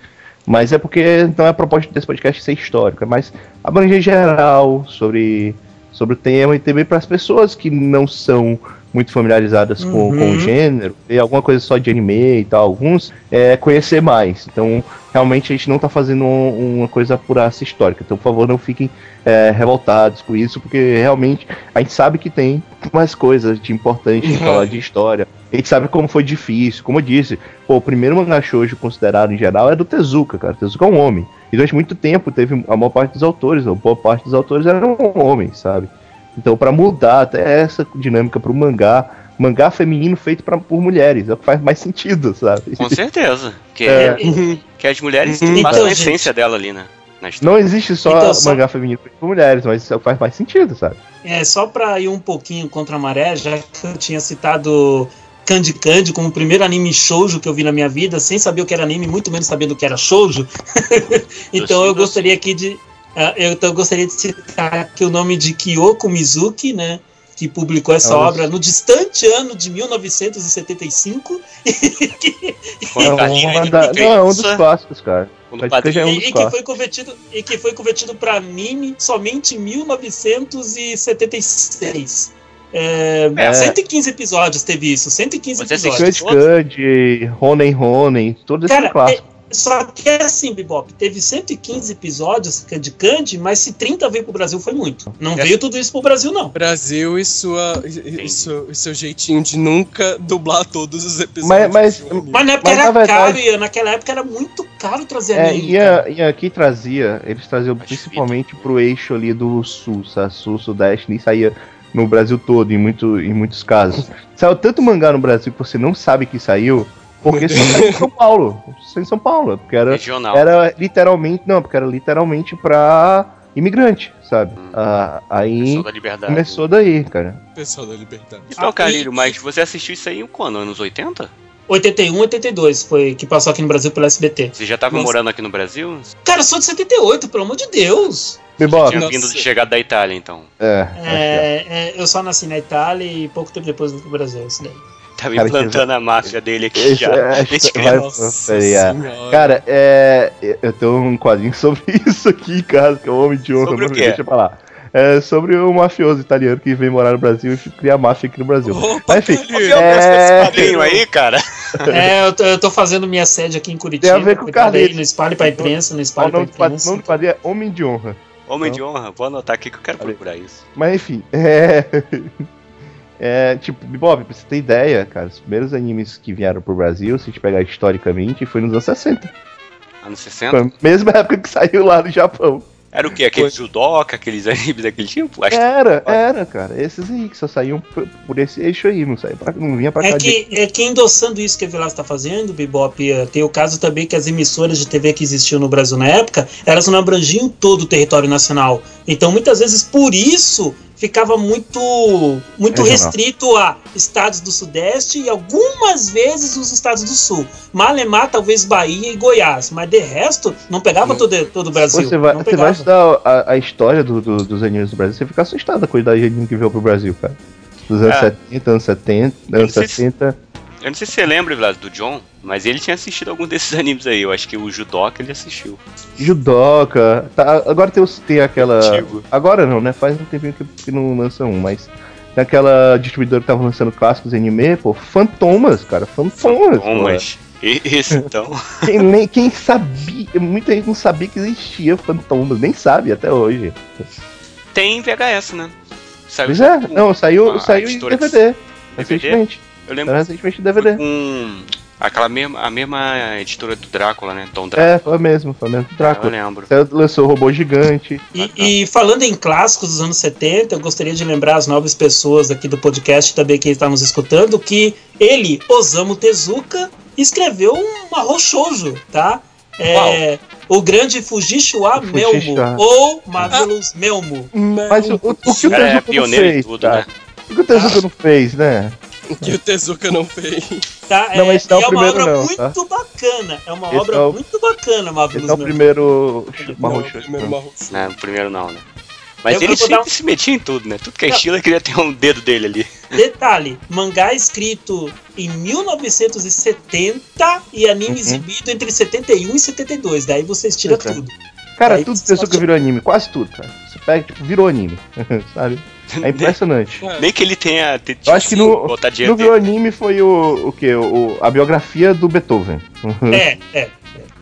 mas é porque não é a proposta desse podcast ser histórico, é mais abranger geral sobre, sobre o tema e também para as pessoas que não são muito familiarizadas com, Uhum. com o gênero, e alguma coisa só de anime e tal, alguns, é conhecer mais. Então, realmente a gente não tá fazendo um- uma coisa puraça histórica. Então, por favor, não fiquem é, revoltados com isso, porque realmente a gente sabe que tem mais coisas de importante em falar de história. A gente sabe como foi difícil, como eu disse, pô, o primeiro mangá shoujo considerado em geral é do Tezuka, cara. Tezuka é um homem. E durante muito tempo teve a maior parte dos autores, a boa parte dos autores eram homens, sabe? Então, pra mudar até essa dinâmica pro mangá, mangá feminino feito pra, por mulheres, é o que faz mais sentido, sabe? Com certeza. Que, É. que as mulheres Então, têm bastante a gente- essência dela ali, né? Não existe só Então, só- mangá feminino feito por mulheres, mas isso faz mais sentido, sabe? É, só pra ir um pouquinho contra a maré, já que eu tinha citado Candy Candy como o primeiro anime shoujo que eu vi na minha vida, sem saber o que era anime, muito menos sabendo o que era shoujo. então Eu gostaria aqui de. Ah, eu, então eu gostaria de citar aqui o nome de Kyoko Mizuki, né? Que publicou essa Olha obra no distante ano de 1975. Quando É ninguém não, é um dos clássicos, cara. é um e, dos e que foi convertido e que foi convertido para anime somente em 1976. É, É. 115 episódios teve isso, 115 Você assistiu episódios. Candy Candy, Ronen Ronen, todos esses Cara, são clássicos. Só que é assim, Bebop, teve 115 episódios de Candy, mas se 30 veio pro Brasil foi muito. Não É. veio tudo isso pro Brasil, não. Brasil e, sua, e, e seu, e seu jeitinho de nunca dublar todos os episódios. Mas- mas-. Mas na época Mas, era na verdade- caro, e naquela época era muito caro trazer É, anime. e, aqui trazia, eles traziam Acho principalmente pro eixo ali do sul, sabe? sul, sudeste, e saía no Brasil todo, em, muito, em muitos casos. Saiu tanto mangá no Brasil que você não sabe que saiu, porque só saiu em São Paulo. Só em São Paulo, porque era, Regional. era literalmente, não, porque era literalmente pra imigrante, sabe? Hum. Ah, aí Pessoa da liberdade. começou daí, cara. Pessoal da liberdade. Então, Carlírio, mas você assistiu isso aí quando? Anos 80? 81, 82 foi que passou aqui no Brasil pela SBT. Você já tava Nossa. morando aqui no Brasil? Cara, eu sou de 78, pelo amor de Deus. Bebop, Tinha vindo de chegado da Itália, então. é, É, é, eu só nasci na Itália e pouco tempo depois vim pro Brasil. Isso daí. Tava Cara, implantando a máfia dele aqui Esse- já. é, Desde criança. É. senhora. Cara, é. Eu tenho um quadrinho sobre isso aqui em casa, que é o Homem de Honra, Sobre o quê? deixa eu falar. É sobre um mafioso italiano que vem morar no Brasil e cria máfia aqui no Brasil. Opa, Mas enfim, Carlinhos. é- Esse quadrinho aí, cara. É, eu tô, eu tô fazendo minha sede aqui em Curitiba. Tem a ver com o Carlinhos. Não espalhe pra imprensa, não o espalhe pra imprensa. nome do quadrinho é Homem de Honra. Homem Não. de honra, vou anotar aqui que eu quero procurar isso. Mas enfim, é. É, tipo, Bob, pra você ter ideia, cara, os primeiros animes que vieram pro Brasil, se a gente pegar historicamente, foi nos anos 60. Anos Foi 60? a mesma época que saiu lá no Japão. Era o quê? Aqueles judoca, aqueles animes daquele tipo? Acho Era, era, cara. Esses aí que só saíam por, por esse eixo aí, não saía pra, não vinha pra cá É de. que, é que endossando isso que a Velasco está fazendo, Bebop, eh, tem o caso também que as emissoras de TV que existiam no Brasil na época, elas não abrangiam todo o território nacional. Então, muitas vezes, por isso, ficava muito, muito Regional. restrito a estados do Sudeste e algumas vezes os estados do Sul. Malemar, talvez Bahia e Goiás, mas de resto, não pegava todo, todo o Brasil. Você vai, não você pegava. vai estudar a, a história do- do- dos animes do Brasil, você fica assustado com a quantidade de anime que veio pro Brasil, cara. Dos anos É. 70, anos 70, Eu anos não sei se- 60. Eu não sei se você lembra, Vlad, do John, mas ele tinha assistido algum desses animes aí. Eu acho que o Judoka ele assistiu. Judoka. Tá, agora tem, tem aquela. Antigo. Agora não, né? Faz um tempinho que, que não lança um, mas. Tem aquela distribuidora que tava lançando clássicos anime, pô, Fantomas, cara. Fantomas. Bom, pô. mas. e- Esse então. Quem, nem, quem sabia. Muita gente não sabia que existia Fantomas, nem sabe até hoje. Tem VHS, né? Saiu Pois é, não, saiu, a saiu em que- DVD. Recentemente. Eu lembro recentemente em DVD. com aquela mesma, a mesma editora do Drácula, né? Tom Drácula. É, foi mesmo, foi mesmo eu Drácula. lembro. Saiu- Lançou o Robô Gigante. E, e falando em clássicos dos anos 70, eu gostaria de lembrar as novas pessoas aqui do podcast também que estão nos escutando que ele, Osamu Tezuka, escreveu um arroz shoujo, tá? É, o grande Fujichuá Melmo, ou Marvelous Melmo. Mas o, o, o que o cara é Tezuka não fez, tudo, cara? né? O que o Tezuka não fez, né? Que o Tezuka não fez. Tá? Não, é, não é e o é uma obra não, muito tá? bacana. É uma Esse obra é o- muito bacana, Marvelous Esse é o primeiro Não, Marrom o primeiro Marrocho. Não, o primeiro não, né? Mas Eu- ele sempre dar se metia em tudo, né? Tudo que é Não. estilo, ele queria ter um dedo dele ali. Detalhe, mangá escrito em 1970 e anime Uhum. exibido entre 71 e 72. Daí vocês tiram Pois é. tudo. Cara, Aí tudo você Tezuka pode- virou anime, quase tudo, cara. Você pega, tipo, virou anime, sabe? É impressionante. É. Nem que ele tenha. te- Eu acho que no, no virou anime foi o, o quê? O, a biografia do Beethoven. É, é.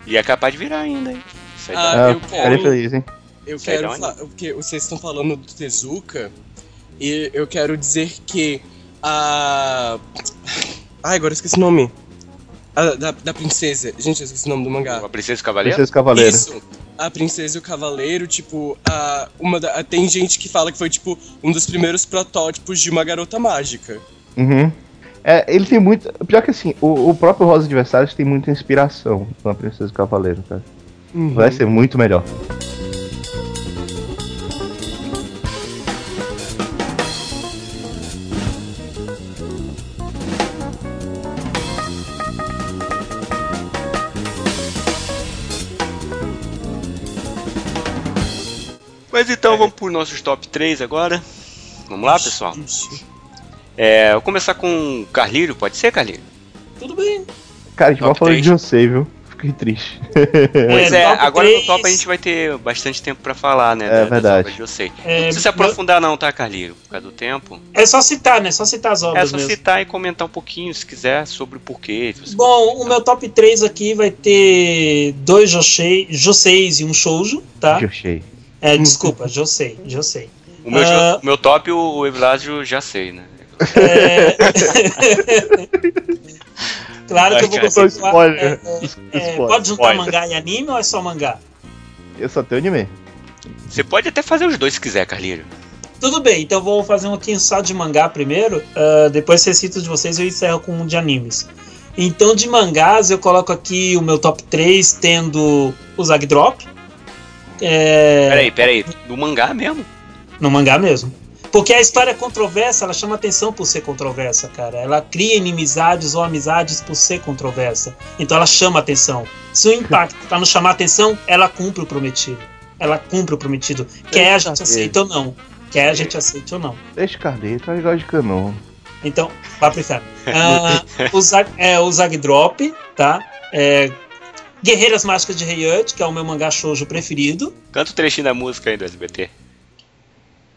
E é capaz de virar ainda, hein? Isso aí Ah, Ah, eu quero- feliz, hein? Eu quero falar, porque vocês estão falando do Tezuka, e eu quero dizer que a. Ai, agora eu esqueci o nome. A, da, da princesa. Gente, eu esqueci o nome do mangá. A Princesa Cavaleiro? Princesa Cavaleiro. Isso. A princesa e o cavaleiro, tipo, a, uma da- tem gente que fala que foi, tipo, um dos primeiros protótipos de uma garota mágica. Uhum. É, ele tem muito. Pior que assim, o, o próprio Rosa Versalhes tem muita inspiração na Princesa e Cavaleiro, cara. Vai ser muito melhor. Então vamos por nossos top 3 agora. Vamos lá, pessoal? É, eu vou começar com o Carlírio, pode ser, Carlírio? Tudo bem. Cara, a gente Top vai falar de. Josei, viu? Fiquei triste. Pois é, top agora no top a gente vai ter bastante tempo pra falar, né? É da- verdade. de Yosei. É, Não precisa se aprofundar não, tá, Carlírio? Por causa do tempo. É só citar, né? Só citar as É obras só mesmo. citar e comentar um pouquinho, se quiser, sobre o porquê. você- Bom, o meu top 3 aqui vai ter dois Josei, Joseis e um Shoujo, tá? Josei. É, desculpa, Josei, Josei. O meu, Ah. o meu top, o, o Evilásio já sei, né? É... claro que eu vou conceituar. spoiler. é, é, é, Spoiler. pode juntar Spoiler. mangá e anime ou é só mangá? Eu só tenho anime. Você pode até fazer os dois se quiser, Carlírio. tudo bem, então eu vou fazer um aqui só de mangá primeiro. ah, depois vocês citam de vocês eu encerro com um de animes. Então, de mangás, eu coloco aqui o meu top 3, tendo o Zagdrop. É, Peraí, peraí. Do mangá mesmo? No mangá mesmo. Porque a história é controversa, ela chama atenção por ser controversa, cara. Ela cria inimizades ou amizades por ser controversa. Então ela chama atenção. Se o impacto tá no chamar atenção, ela cumpre o prometido. Ela cumpre o prometido. Quer a gente aceita ou não. Quer a gente aceita ou não. Deixa o Carneiro, tá legal de canon. Então, vá pro inferno. Ah, o, Zag, é, o Zagdrop, tá? É, Guerreiras Mágicas de Heiut, que é o meu mangá shoujo preferido. Canta o trechinho da música aí do SBT.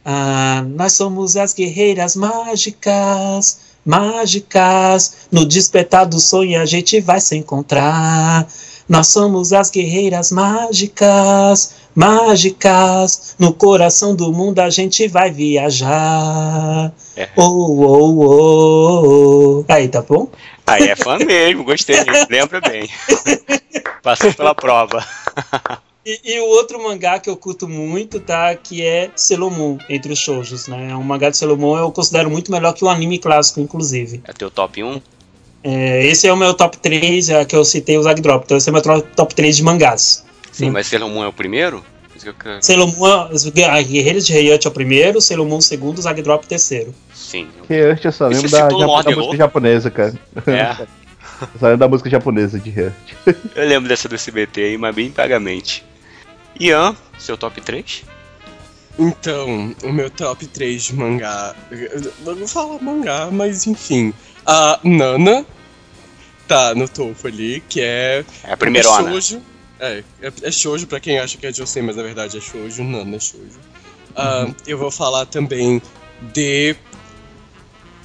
Ah, nós somos as guerreiras mágicas, mágicas. No despertar do sonho a gente vai se encontrar. Nós somos as guerreiras mágicas, mágicas. No coração do mundo a gente vai viajar. É. Oh, oh, oh, oh. Aí, tá bom? Aí é fã mesmo, gostei. Lembra bem. Passou pela prova. E, e o outro mangá que eu curto muito, tá? Que é Sailor Moon, entre os shoujos, né? Um mangá de Sailor Moon eu considero muito melhor que o anime clássico, inclusive. É teu top 1? É, esse é o meu top 3, é, que eu citei o Zagdrop. Então esse é o meu top 3 de mangás. Sim, Hum. mas Sailor Moon é o primeiro? Isso que eu quero- Sailor Moon, a Guerreiras de Heiut é o primeiro, Sailor Moon o segundo, Zagdrop o terceiro. Sim. Que antes eu só lembro da, Lorde da Lo? música japonesa, cara. É. Só lembro da música japonesa de Hurt. Eu lembro dessa do SBT aí, mas bem vagamente. Ian, seu top 3? Então, o meu top 3 de mangá. Eu não vou falar mangá, mas enfim. A Nana tá no topo ali, que é. É a primeira é shoujo. É, é, é shoujo pra quem acha que é Josei, mas na verdade é shoujo. Nana é shoujo. Ah, Eu vou falar também de.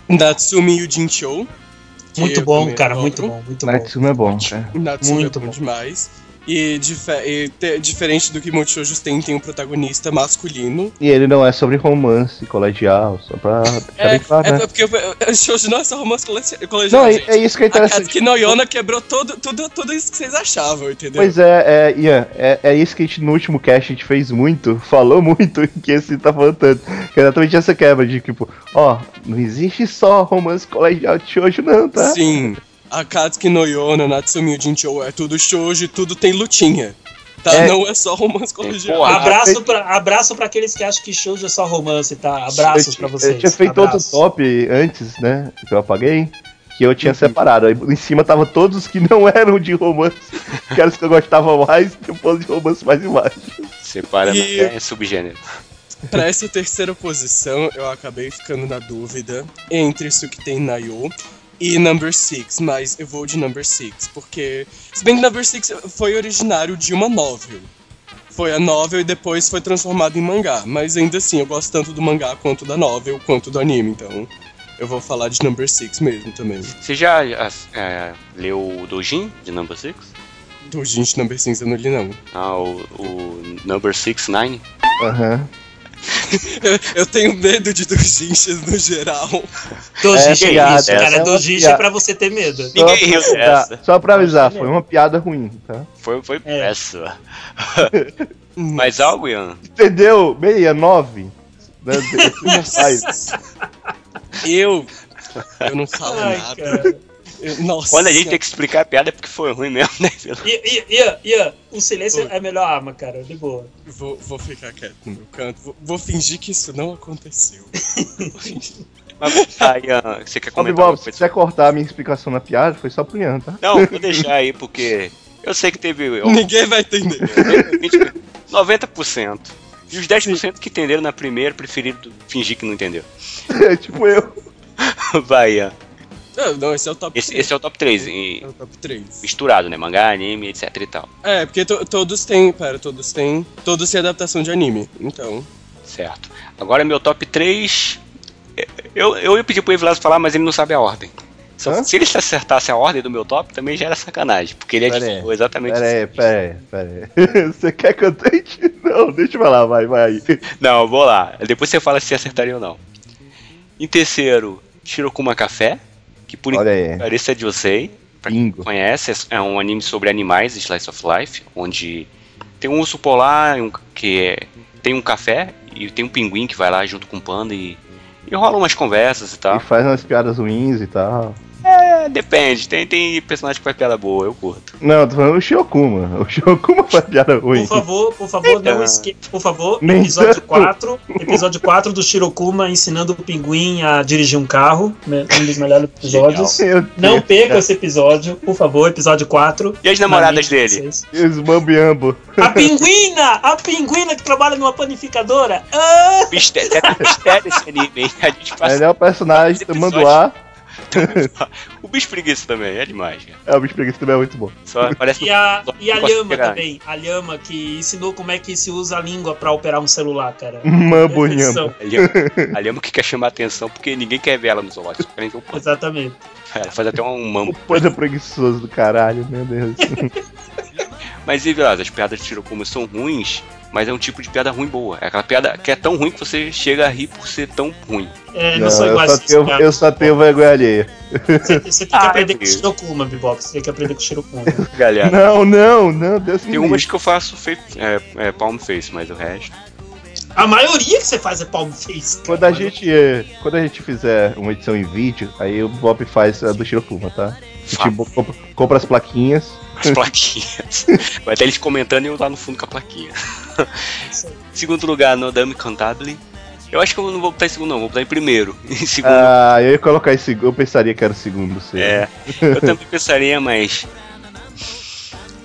Natsumi Yujinchou. Muito bom, cara, adoro. muito bom, muito bom. Natsume é bom, cara. Natsume Muito é bom, bom. demais. E, dife- e te- diferente do que muitos shoujos tem, tem um protagonista masculino. E ele não é sobre romance colegial, só pra deixar É, claro, é né? porque o shoujo não é só romance cole- colegial, Não, é, gente. é isso que é A interessante. Katsuki Noyona quebrou todo, tudo, tudo isso que vocês achavam, entendeu? Pois é, é, Ian, é, é isso que a gente no último cast a gente fez muito, falou muito, que esse tá falando tanto. Que é exatamente essa quebra de tipo, ó, não existe só romance colegial de shoujo não, tá? Sim. A Katsuki Noyona, Natsumi Ujinchou, é tudo shoujo e tudo tem lutinha. Tá? É. Não é só romance colegial. Abraço pra, abraço pra aqueles que acham que shoujo é só romance, tá? Abraços pra vocês. Eu tinha feito outro Abraço. top antes, né? Que eu apaguei. Que eu Uhum. tinha separado. Aí em cima tava todos os que não eram de romance, que eram os que eu gostava mais, depois de romance mais embaixo. Separa E- é subgênero. Pra essa terceira posição, eu acabei ficando na dúvida entre Sukiten Nayo e Number Six, mas eu vou de Number Six, porque. Se bem que Number Six foi originário de uma novel. Foi a novel e depois foi transformado em mangá, mas ainda assim eu gosto tanto do mangá quanto da novel, quanto do anime, então eu vou falar de Number Six mesmo também. Você já é, leu o Dojin de Number 6? Do gente Number Six eu não li não. Ah, o, o Number 69? Aham. Eu, eu tenho medo de doujinshis no geral. Dojinshi É é, isso, cara. essa é é pra você ter medo. Só Ninguém riu pra, dessa. só pra avisar, foi uma piada ruim, tá? Foi, foi É. péssima. Mais algo, Ian? Entendeu? 69. Né? Faz. Eu. Eu não falo Ai, nada. cara. Nossa. Quando a gente tem que explicar a piada é porque foi ruim mesmo, né? Ia, ia, ia, o silêncio é a melhor arma, cara. De boa. Vou, vou ficar quieto no meu canto. Vou, vou fingir que isso não aconteceu. Mas, tá, Ian, você quer comentar Bob, se quiser cortar a minha explicação na piada, foi só pro Ian, tá? Não, vou deixar aí porque eu sei que teve eu- Ninguém vai entender. 20, 90%. E os 10% que entenderam na primeira preferiram fingir que não entendeu. É tipo eu. Vai, Ian. Não, não, esse é o top Esse, 3. esse é o top 3, e É o top 3. misturado, né? Mangá, anime, etc e tal. É, porque to- todos têm. Pera, todos têm. Todos têm adaptação de anime. Então. Certo. Agora meu top 3. Eu, eu ia pedir pro Evilásio falar, mas ele não sabe a ordem. Se, Hã? se ele acertasse a ordem do meu top, também já era sacanagem. Porque ele Pera aí. adivinhou exatamente Pera aí, isso. pera aí, pera aí. Você quer que eu tente? Não, deixa eu falar, vai, vai aí. Não, vou lá. Depois você fala se acertaria ou não. Em terceiro, Shirokuma Café. Que por pareça é de Yosei. Pra quem Bingo. conhece, é um anime sobre animais, Slice of Life, onde tem um urso polar um, que é- tem um café e tem um pinguim que vai lá junto com o panda e, e rola umas conversas e E tal. faz umas piadas ruins e tal. É, depende, tem, tem personagem que faz piada boa, eu curto. Não, tô falando o Shiokuma. O Shiokuma faz piada ruim. Por favor, por favor, não Então. esqueça. Por favor, Nem episódio tanto. 4. Episódio 4 do Shirokuma ensinando o pinguim a dirigir um carro. né, Um dos melhores episódios. Não perca esse episódio, por favor, episódio 4. E as namoradas dele? E os Mambiambo. A pinguina! A pinguina que trabalha numa panificadora! Ah! Mistério, é mistério esse anime, hein? A gente passa Ele é o personagem do. Manduá. O bicho preguiça também, é demais, cara. É, o bicho preguiça também é muito bom. Só parece E a, e a Lhama também. A Lhama que ensinou como é que se usa a língua pra operar um celular, cara. Mambunhamba. Perfeição. a Lhama que quer chamar atenção porque ninguém quer ver ela no zoológico. Panda. Exatamente. Ela faz até um O mambo. panda preguiçoso do caralho, meu Deus. Mas e Vilas, as piadas de Shirokuma são ruins, mas é um tipo de piada ruim boa. É aquela piada que é tão ruim que você chega a rir por ser tão ruim. É, não, Não, sou eu, igual a só tenho, eu só tenho vergonha alheia. Você, você tem que Ah, aprender com o. Shirokuma, Bibop. Você tem que aprender com o Shirokuma. Galera. Não, não, não, Deus me Tem umas que eu faço fe- é, é, palm face, mas o resto. A maioria que você faz é palm face. cara. Quando a gente, eh, quando a gente fizer uma edição em vídeo, aí o Bob faz a do Shirokuma, tá? A gente bo- compra, compra as plaquinhas. As plaquinhas. Vai até eles comentando e eu lá no fundo com a plaquinha. Segundo lugar, Nodame Cantabile. Eu acho que eu não vou botar em segundo, não, vou botar em primeiro. Em segundo, Ah, eu ia colocar em segundo, eu pensaria que era o segundo, sei. é. Eu também pensaria, mas.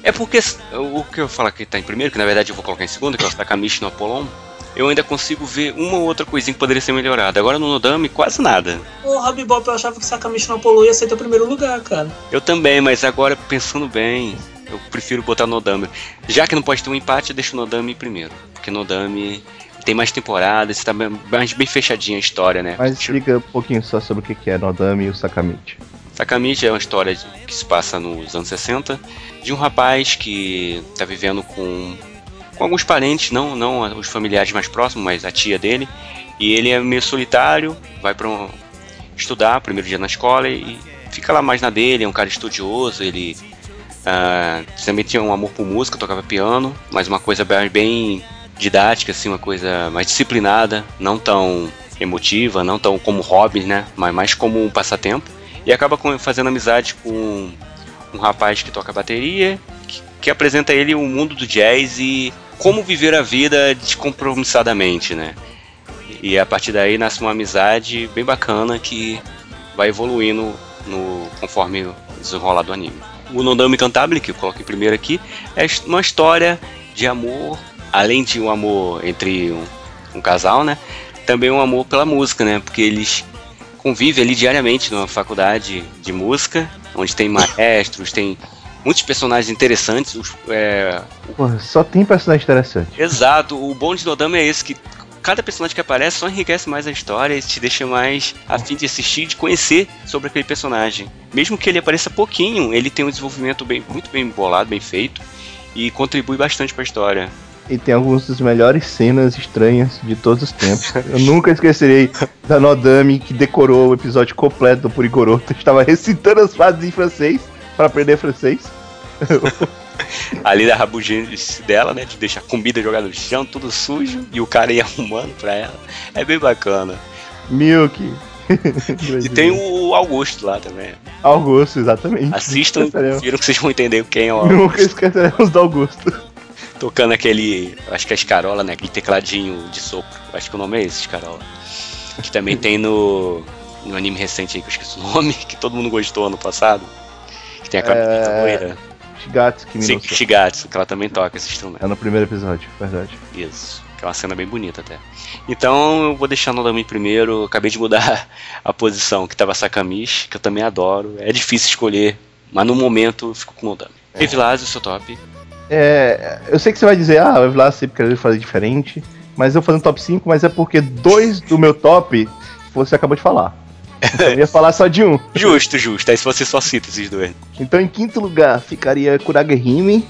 É porque o que eu falo que tá em primeiro, que na verdade eu vou colocar em segundo, que é o Takamichi no Apollon, eu ainda consigo ver uma ou outra coisinha que poderia ser melhorada. Agora no Nodame, quase nada. Porra, Bibop, eu achava que Sakamichi no Apollo ia ser teu primeiro lugar, cara. Eu também, mas agora pensando bem, eu prefiro botar Nodame. Já que não pode ter um empate, eu deixo o Nodame primeiro. Porque Nodame tem mais temporadas, está bem- mais bem fechadinha a história, né? Mas explica um pouquinho só sobre o que é Nodame e o Sakamichi. Sakamichi é uma história de- que se passa nos anos 60 de um rapaz que está vivendo com, com alguns parentes, não, não os familiares mais próximos, mas a tia dele. E ele é meio solitário, vai para um, estudar, primeiro dia na escola, e fica lá mais na dele. É um cara estudioso, ele ah, também tinha um amor por música, tocava piano, mas uma coisa bem, didática, assim, uma coisa mais disciplinada, não tão emotiva, não tão como hobby, né? Mas mais como um passatempo. E acaba fazendo amizade com um rapaz que toca bateria, que, apresenta a ele o mundo do jazz e como viver a vida descompromissadamente, né? E a partir daí nasce uma amizade bem bacana que vai evoluindo no, conforme o desenrolar do anime. O Nodame Cantabile, que eu coloquei primeiro aqui, é uma história de amor, além de um amor entre um, um casal, né? Também um amor pela música, né? Porque eles convivem ali diariamente numa faculdade de música, onde tem maestros, tem muitos personagens interessantes. os- é, Porra, só tem personagem interessante. Exato, o bom de Nodama é esse, que cada personagem que aparece só enriquece mais a história e te deixa mais a fim de assistir, de conhecer sobre aquele personagem. Mesmo que ele apareça pouquinho, ele tem um desenvolvimento bem, muito bem bolado, bem feito e contribui bastante para a história. E tem algumas das melhores cenas estranhas de todos os tempos. Eu nunca esquecerei da Nodame que decorou o episódio completo do Purigoroto. Estava recitando as frases em francês para aprender francês. Ali da rabugenice dela, né, de deixar comida jogada no chão, tudo sujo, e o cara ia arrumando pra ela. É bem bacana. Milk. E tem o Augusto lá também. Augusto, exatamente. Assistam e confiram que vocês vão entender quem é o Augusto. Nunca esqueceremos do Augusto. tocando aquele, acho que é escarola, né? Aquele tecladinho de sopro. Acho que o nome é esse, escarola. Que também tem no, no anime recente aí, que eu esqueci o nome, que todo mundo gostou ano passado. Que tem a camiseta É, loira. Shigatsu Sim, Kimi Shigatsu, que ela também toca esse instrumento. É no primeiro episódio, verdade. Isso. Que é uma cena bem bonita até. Então eu vou deixar no Nodame primeiro. Eu acabei de mudar a posição, que tava Sakamichi, que eu também adoro. É difícil escolher, mas no momento eu fico com o Nodame. É. o seu top. É, eu sei que você vai dizer, ah, vai lá sempre querer fazer diferente. Mas eu vou fazer um top 5, mas é porque dois do meu top você acabou de falar. Eu ia falar só de um. Justo, justo. Aí se você só cita esses dois. Então em quinto lugar ficaria Kuragehime.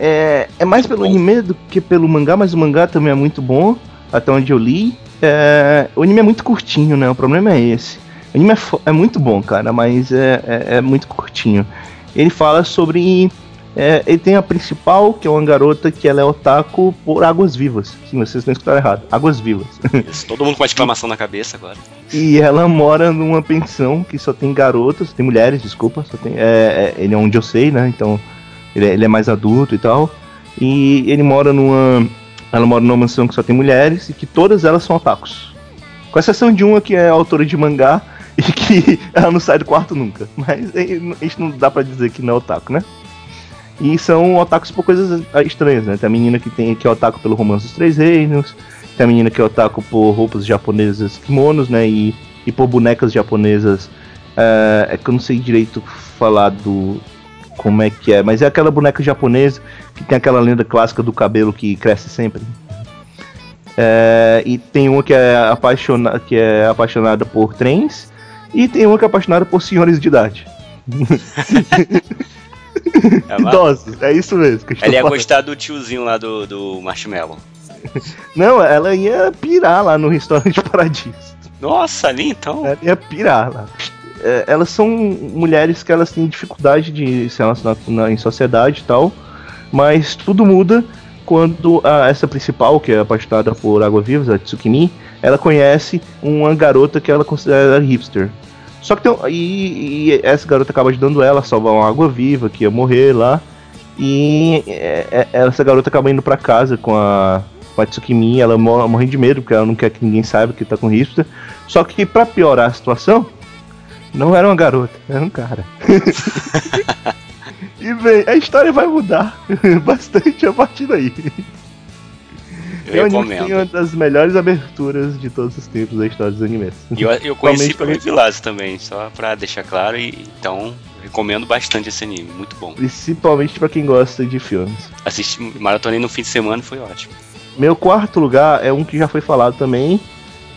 É, é mais pelo Bom. anime do que pelo mangá, mas o mangá também é muito bom, até onde eu li. É, o anime é muito curtinho, né? O problema é esse. O anime é, é muito bom, cara, mas é, é- é muito curtinho. Ele fala sobre É, ele tem a principal, que é uma garota que ela é otaku por águas vivas. Sim, vocês não escutaram errado. Águas vivas. Isso, todo mundo com uma exclamação na cabeça agora. E ela mora numa pensão que só tem garotas, tem mulheres, desculpa, só tem. É, é, ele é um Josei, né? Então ele é, ele é mais adulto e tal. E ele mora numa. Ela mora numa mansão que só tem mulheres e que todas elas são otakus. Com exceção de uma que é autora de mangá e que ela não sai do quarto nunca. Mas isso não dá pra dizer que não é otaku, né? E são otakus por coisas estranhas, né? Tem a menina que, tem, que é otaku pelo romance dos três reinos, tem a menina que é otaku por roupas japonesas, kimonos, né? E, e por bonecas japonesas. É, é que eu não sei direito falar do. Como é que é, mas é aquela boneca japonesa que tem aquela lenda clássica do cabelo que cresce sempre. É, e tem uma que é, apaixona, que é apaixonada por trens, e tem uma que é apaixonada por senhores de idade. É, Idosos, é isso mesmo. Que Ela ia falando. gostar do tiozinho lá do, do Marshmallow. Não, ela ia pirar lá no restaurante Paradiso. Nossa, ali então. Ela ia pirar lá. É, elas são mulheres que elas têm dificuldade de se relacionar na- em sociedade e tal, mas tudo muda quando a- essa principal, que é apaixonada por Água Vivas, a Tsukimi, ela conhece uma garota que ela considera hipster. Só que tem, e, e essa garota acaba ajudando ela a salvar uma água viva que ia morrer lá. E é, é, essa garota acaba indo pra casa com a, Tsukimi, ela morre, morre de medo, porque ela não quer que ninguém saiba que tá com hipster. Só que pra piorar a situação, não era uma garota, era um cara. e bem, a história vai mudar bastante a partir daí. Eu É que tem recomendo. uma das melhores aberturas de todos os tempos da história dos animes. E eu, eu conheci pelo Evilás também, só pra deixar claro. E, então, recomendo bastante esse anime, muito bom. Principalmente pra quem gosta de filmes. Assisti, maratonei no fim de semana foi ótimo. Meu quarto lugar é um que já foi falado também.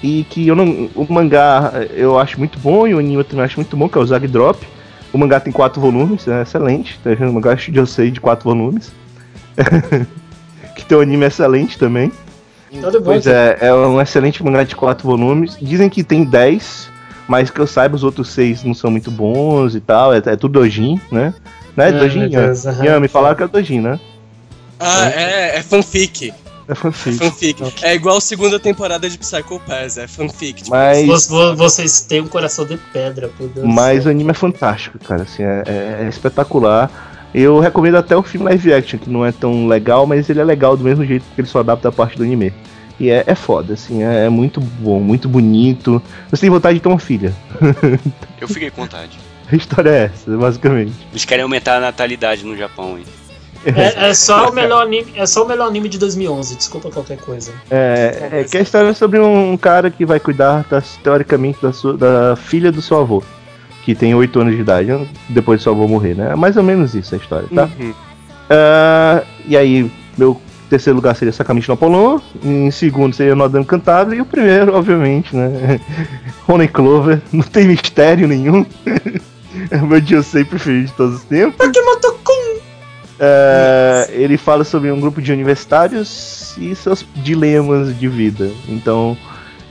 E que eu não. O mangá eu acho muito bom e o anime eu também acho muito bom, que é o Zag Drop. O mangá tem quatro volumes, é excelente. Tá vendo? O mangá que eu sei de quatro volumes. que tem um anime excelente também. Tudo bom, Pois é, é um excelente mangá de quatro volumes. Dizem que tem 10, mas que eu saiba, os outros seis não são muito bons e tal. É, é tudo Dojin, né? Não é Ah, Dojin? Deus, Ian? Ian, me falaram que é Dojin, né? Ah, é, é fanfic. É fanfic. Fanfic. É igual a segunda temporada de Psycho Pass, é fanfic. Tipo, Mas, Vo- vo- Vocês têm um coração de pedra, por Deus mas o anime é fantástico, cara. Assim, é, é- é espetacular. Eu recomendo até o filme live action, que não é tão legal, mas ele é legal do mesmo jeito que ele só adapta a parte do anime. E é, é foda, assim, é, é muito bom, muito bonito. Você tem vontade de ter uma filha. Eu fiquei com vontade. A história é essa, basicamente. Eles querem aumentar a natalidade no Japão, hein? É, é só o melhor anime, é só o melhor anime de 2011, desculpa qualquer coisa. É, é que a história é sobre um cara que vai cuidar, das, teoricamente, da, sua- da filha do seu avô, que tem 8 anos de idade, depois do seu avô morrer, né? É mais ou menos isso a história, tá? Uhum. Ah, e aí, meu terceiro lugar seria Sakamichi no Apollon, em segundo seria Nodano Cantável, e o primeiro, obviamente, né? Honey Clover, não tem mistério nenhum. é o meu Josei preferido de todos os tempos. É, ele fala sobre um grupo de universitários e seus dilemas de vida. Então,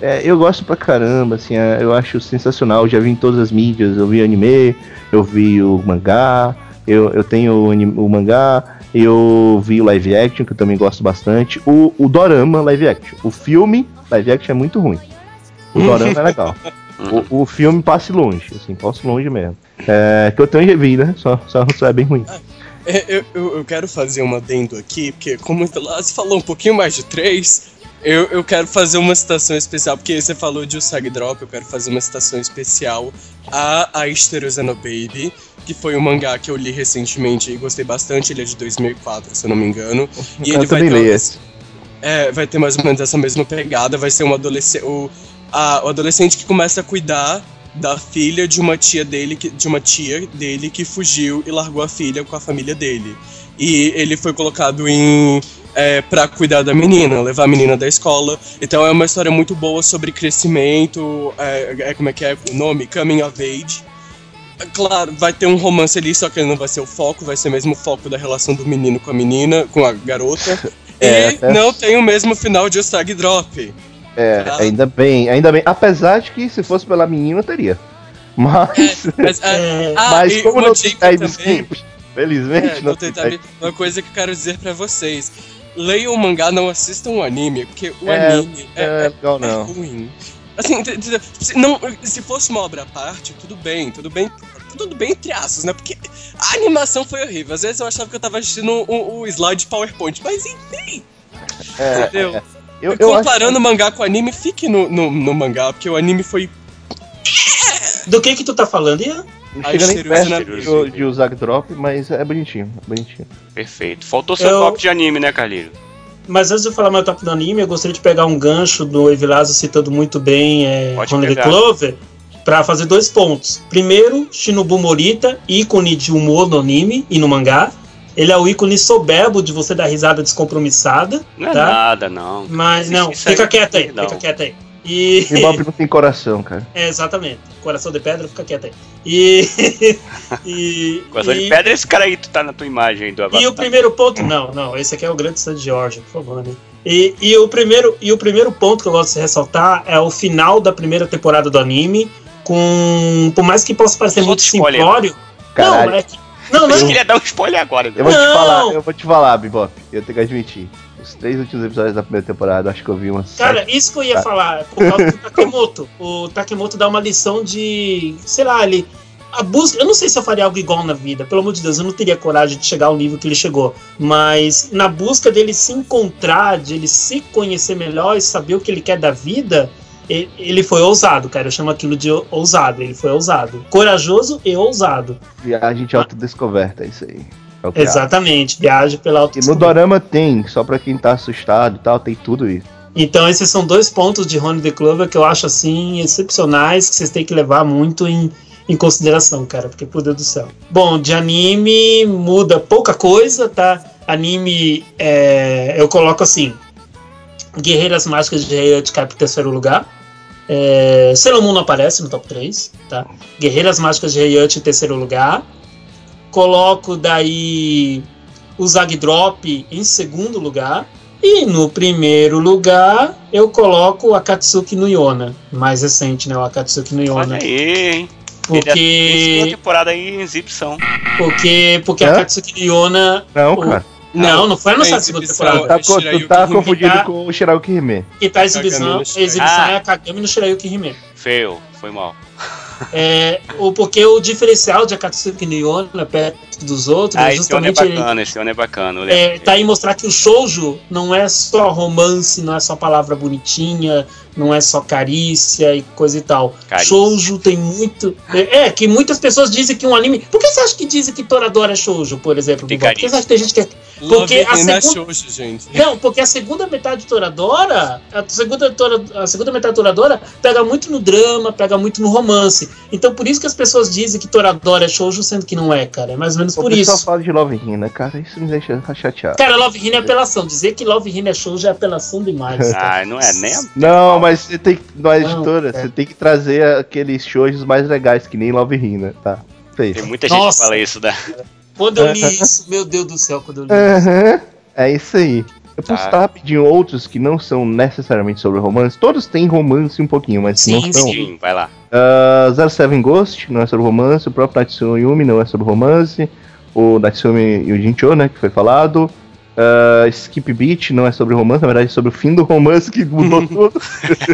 é, eu gosto pra caramba, assim, é, eu acho sensacional. Já vi em todas as mídias, eu vi anime, eu vi o mangá, eu, eu tenho o, o mangá, eu vi o live action, que eu também gosto bastante. O, o Dorama live action. O filme live action é muito ruim. O Dorama é legal. O, o filme passe longe, assim, passe longe mesmo. É, que eu também revi, né? Só, só, só é bem ruim. É, eu, eu, eu quero fazer um adendo aqui, porque como o Laz falou um pouquinho mais de três, eu, eu quero fazer uma citação especial, porque você falou de Usagi Drop, eu quero fazer uma citação especial a a Baby, que foi um mangá que eu li recentemente e gostei bastante, ele é de 2004, se eu não me engano. E eu ele vai também ter esse. É, vai ter mais ou menos essa mesma pegada. Vai ser um adolescente. O, a- o adolescente que começa a cuidar da filha de uma tia dele, que, de uma tia dele que fugiu e largou a filha com a família dele. E ele foi colocado em. É, para cuidar da menina, levar a menina da escola. Então é uma história muito boa sobre crescimento. É, é como é que é o nome? Coming of age. É Claro, vai ter um romance ali, só que ele não vai ser o foco, vai ser mesmo o foco da relação do menino com a menina, com a garota. É, e não tem o mesmo final de Ostag Drop. É, Tá. ainda bem, ainda bem. Apesar de que se fosse pela menina, teria. Mas, Mas, é, É, ah, mas e como não tem time também. skip, Felizmente, É, não vou tentar me- Uma coisa que eu quero dizer pra vocês. Leiam o mangá, não assistam o anime, porque o É, anime é, é é- legal, é não. ruim. Assim, se, não, se fosse uma obra à parte, tudo bem, tudo bem, tudo bem entre aspas, né? Porque a animação foi horrível. Às vezes eu achava que eu tava assistindo o, o slide PowerPoint, mas enfim, É, entendeu? é. Eu, eu Comparando o mangá com o anime, fique no, no, no mangá, porque o anime foi. Do que que tu tá falando, Ian? que não chega nem perto de, de usar drop, mas é bonitinho, é bonitinho. Perfeito. Faltou seu Eu- top de anime, né, Carlinho? Mas antes de eu falar meu top do anime, eu gostaria de pegar um gancho do Evilásio citando muito bem é, pegar. Clover pra fazer dois pontos. Primeiro, Shinobu Morita, ícone de humor no anime e no mangá. Ele é o ícone soberbo de você dar risada descompromissada, Não é Tá. nada, não. mas não, Isso aí fica é quieto aí, não. fica quieto aí. E E Bob não tem coração, cara. é, exatamente, coração de pedra, fica quieto aí. E e, Coração e- de pedra, esse cara aí, tu tá na tua imagem aí do Avatar. E o primeiro ponto, não, não, esse aqui é o grande Sandy George, por favor, né? E, e, o primeiro, e o primeiro ponto que eu gosto de ressaltar é o final da primeira temporada do anime, com. Por mais que possa parecer Solta muito spoiler. simplório. Caralho. Não, é que. Não, Eu não, queria dar um spoiler agora. Eu vou te Não! falar, eu vou te falar, Bebop. Eu tenho que admitir. Os três últimos episódios da primeira temporada, acho que eu vi umas. Cara, sete. isso que eu ia falar, é por causa do Takemoto. O Takemoto dá uma lição de. Sei lá, ele. A busca. Eu não sei se eu faria algo igual na vida, pelo amor de Deus, eu não teria coragem de chegar ao nível que ele chegou. Mas na busca dele se encontrar, de ele se conhecer melhor e saber o que ele quer da vida, ele foi ousado, cara. Eu chamo aquilo de ousado. Ele foi ousado. Corajoso e ousado. Viagem de autodescoberta, é isso aí. É. Exatamente. Viagem pela E no Dorama tem, só pra quem tá assustado e tal, tem tudo isso. Então esses são dois pontos de Honey the Clover que eu acho assim excepcionais que vocês têm que levar muito em, em consideração, cara, porque por Deus do céu. Bom, de anime muda pouca coisa, tá? Anime é, eu coloco assim: Guerreiras Mágicas de Heiat cai pro terceiro lugar. É, Sailor Moon não aparece no top 3, tá? Guerreiras Mágicas de Heiat em terceiro lugar. Coloco daí o Zag Drop em segundo lugar. E no primeiro lugar, eu coloco o Akatsuki no Yona. Mais recente, né? O Akatsuki no Olha Yona. aí, hein? Ele tem segunda Porque. temporada aí em exibição. Porque, porque Hã? Akatsuki no Yona. Não, O- cara. Não, não foi anunciado a segunda temporada. Tá, co- tu tá confundido Tá. com o Shirayuki Hime. E tá a exibição, exibição Ah. é a Kagami no Shirayuki Hime. Feio, foi mal. É, o, porque o diferencial de Akatsuki no Yona perto dos outros Ah, é esse ano é justamente ele, bacana, esse ano é bacana. é, tá aí mostrar que o shoujo não é só romance, não é só palavra bonitinha, não é só carícia e coisa e tal. Carícia. Shoujo tem muito. É, é, que muitas pessoas dizem que um anime. Por que você acha que dizem que Toradora é shoujo, por exemplo? Por que você acha que tem gente que é. Porque a é segunda- shoujo, gente. Não, porque a segunda metade de Toradora, a segunda, tora, a segunda metade de Toradora pega muito no drama, pega muito no romance. Então por isso que as pessoas dizem que Toradora é shoujo, sendo que não é, cara. É mais ou menos O por pessoal isso. fala de Love Hina, cara, isso me deixa chateado. Cara, Love Hina é apelação. Dizer que Love Hina é shoujo é apelação demais. cara. Ah, não é nem. Não, mas você tem que, na Não, editora, é. você tem que trazer aqueles shows mais legais, que nem Love Hina, tá? Fez. Tem muita gente Nossa. que fala isso da. Quando eu li isso, meu Deus do céu, quando eu li É. isso. É isso aí. Eu posso Tá. estar rapidinho outros que não são necessariamente sobre romance. Todos têm romance um pouquinho, mas Sim, não são. sim. Sim, vai lá. Uh, 07 Ghost não é sobre romance, o próprio Natsumi Yumi não é sobre romance, o Natsumi Yujincho, né, que foi falado. Uh, Skip Beat não é sobre romance, na verdade é sobre o fim do romance que mudou tudo.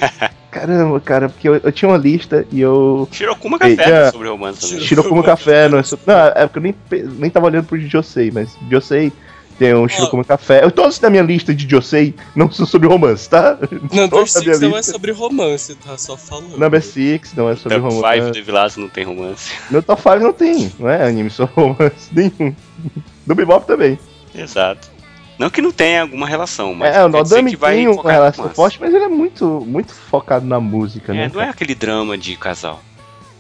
Caramba, cara, porque eu, eu tinha uma lista e eu. Shirokuma Café é. sobre romance Shirokuma Café não é sobre. Não, é porque eu nem, nem tava olhando pro Josei, mas Josei tem um Shirokuma Café. Eu, todos da minha lista de Josei não são sobre romance, tá? Number Todos da minha 6 não é sobre romance, tá só falando. Number Six não é sobre Top romance. 5 do Vilaço não tem romance. Meu top 5 não tem, não é anime sobre romance nenhum. Do Bebop também. Exato. Não que não tenha alguma relação, mas é, o Nodami que vai tem uma relação forte, mas ele é muito, muito focado na música, né? É, não é aquele drama de casal.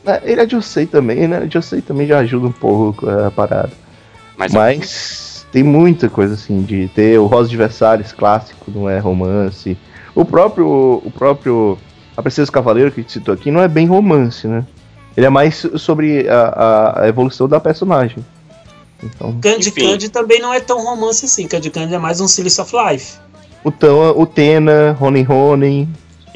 É, Ele é Josei também, né? Josei também já ajuda um pouco a parada. Mas, Mas tem muita coisa assim de ter o Rosa de Versalhes clássico, não é romance. O próprio, o próprio A Princesa Cavaleiro que a gente citou aqui não é bem romance, né? Ele é mais sobre a, a- evolução da personagem. Então, Candy Enfim. Candy também não é tão romance assim. Candy Candy é mais um Silice of Life. o, Tan, o Tena, Ronin Ronin,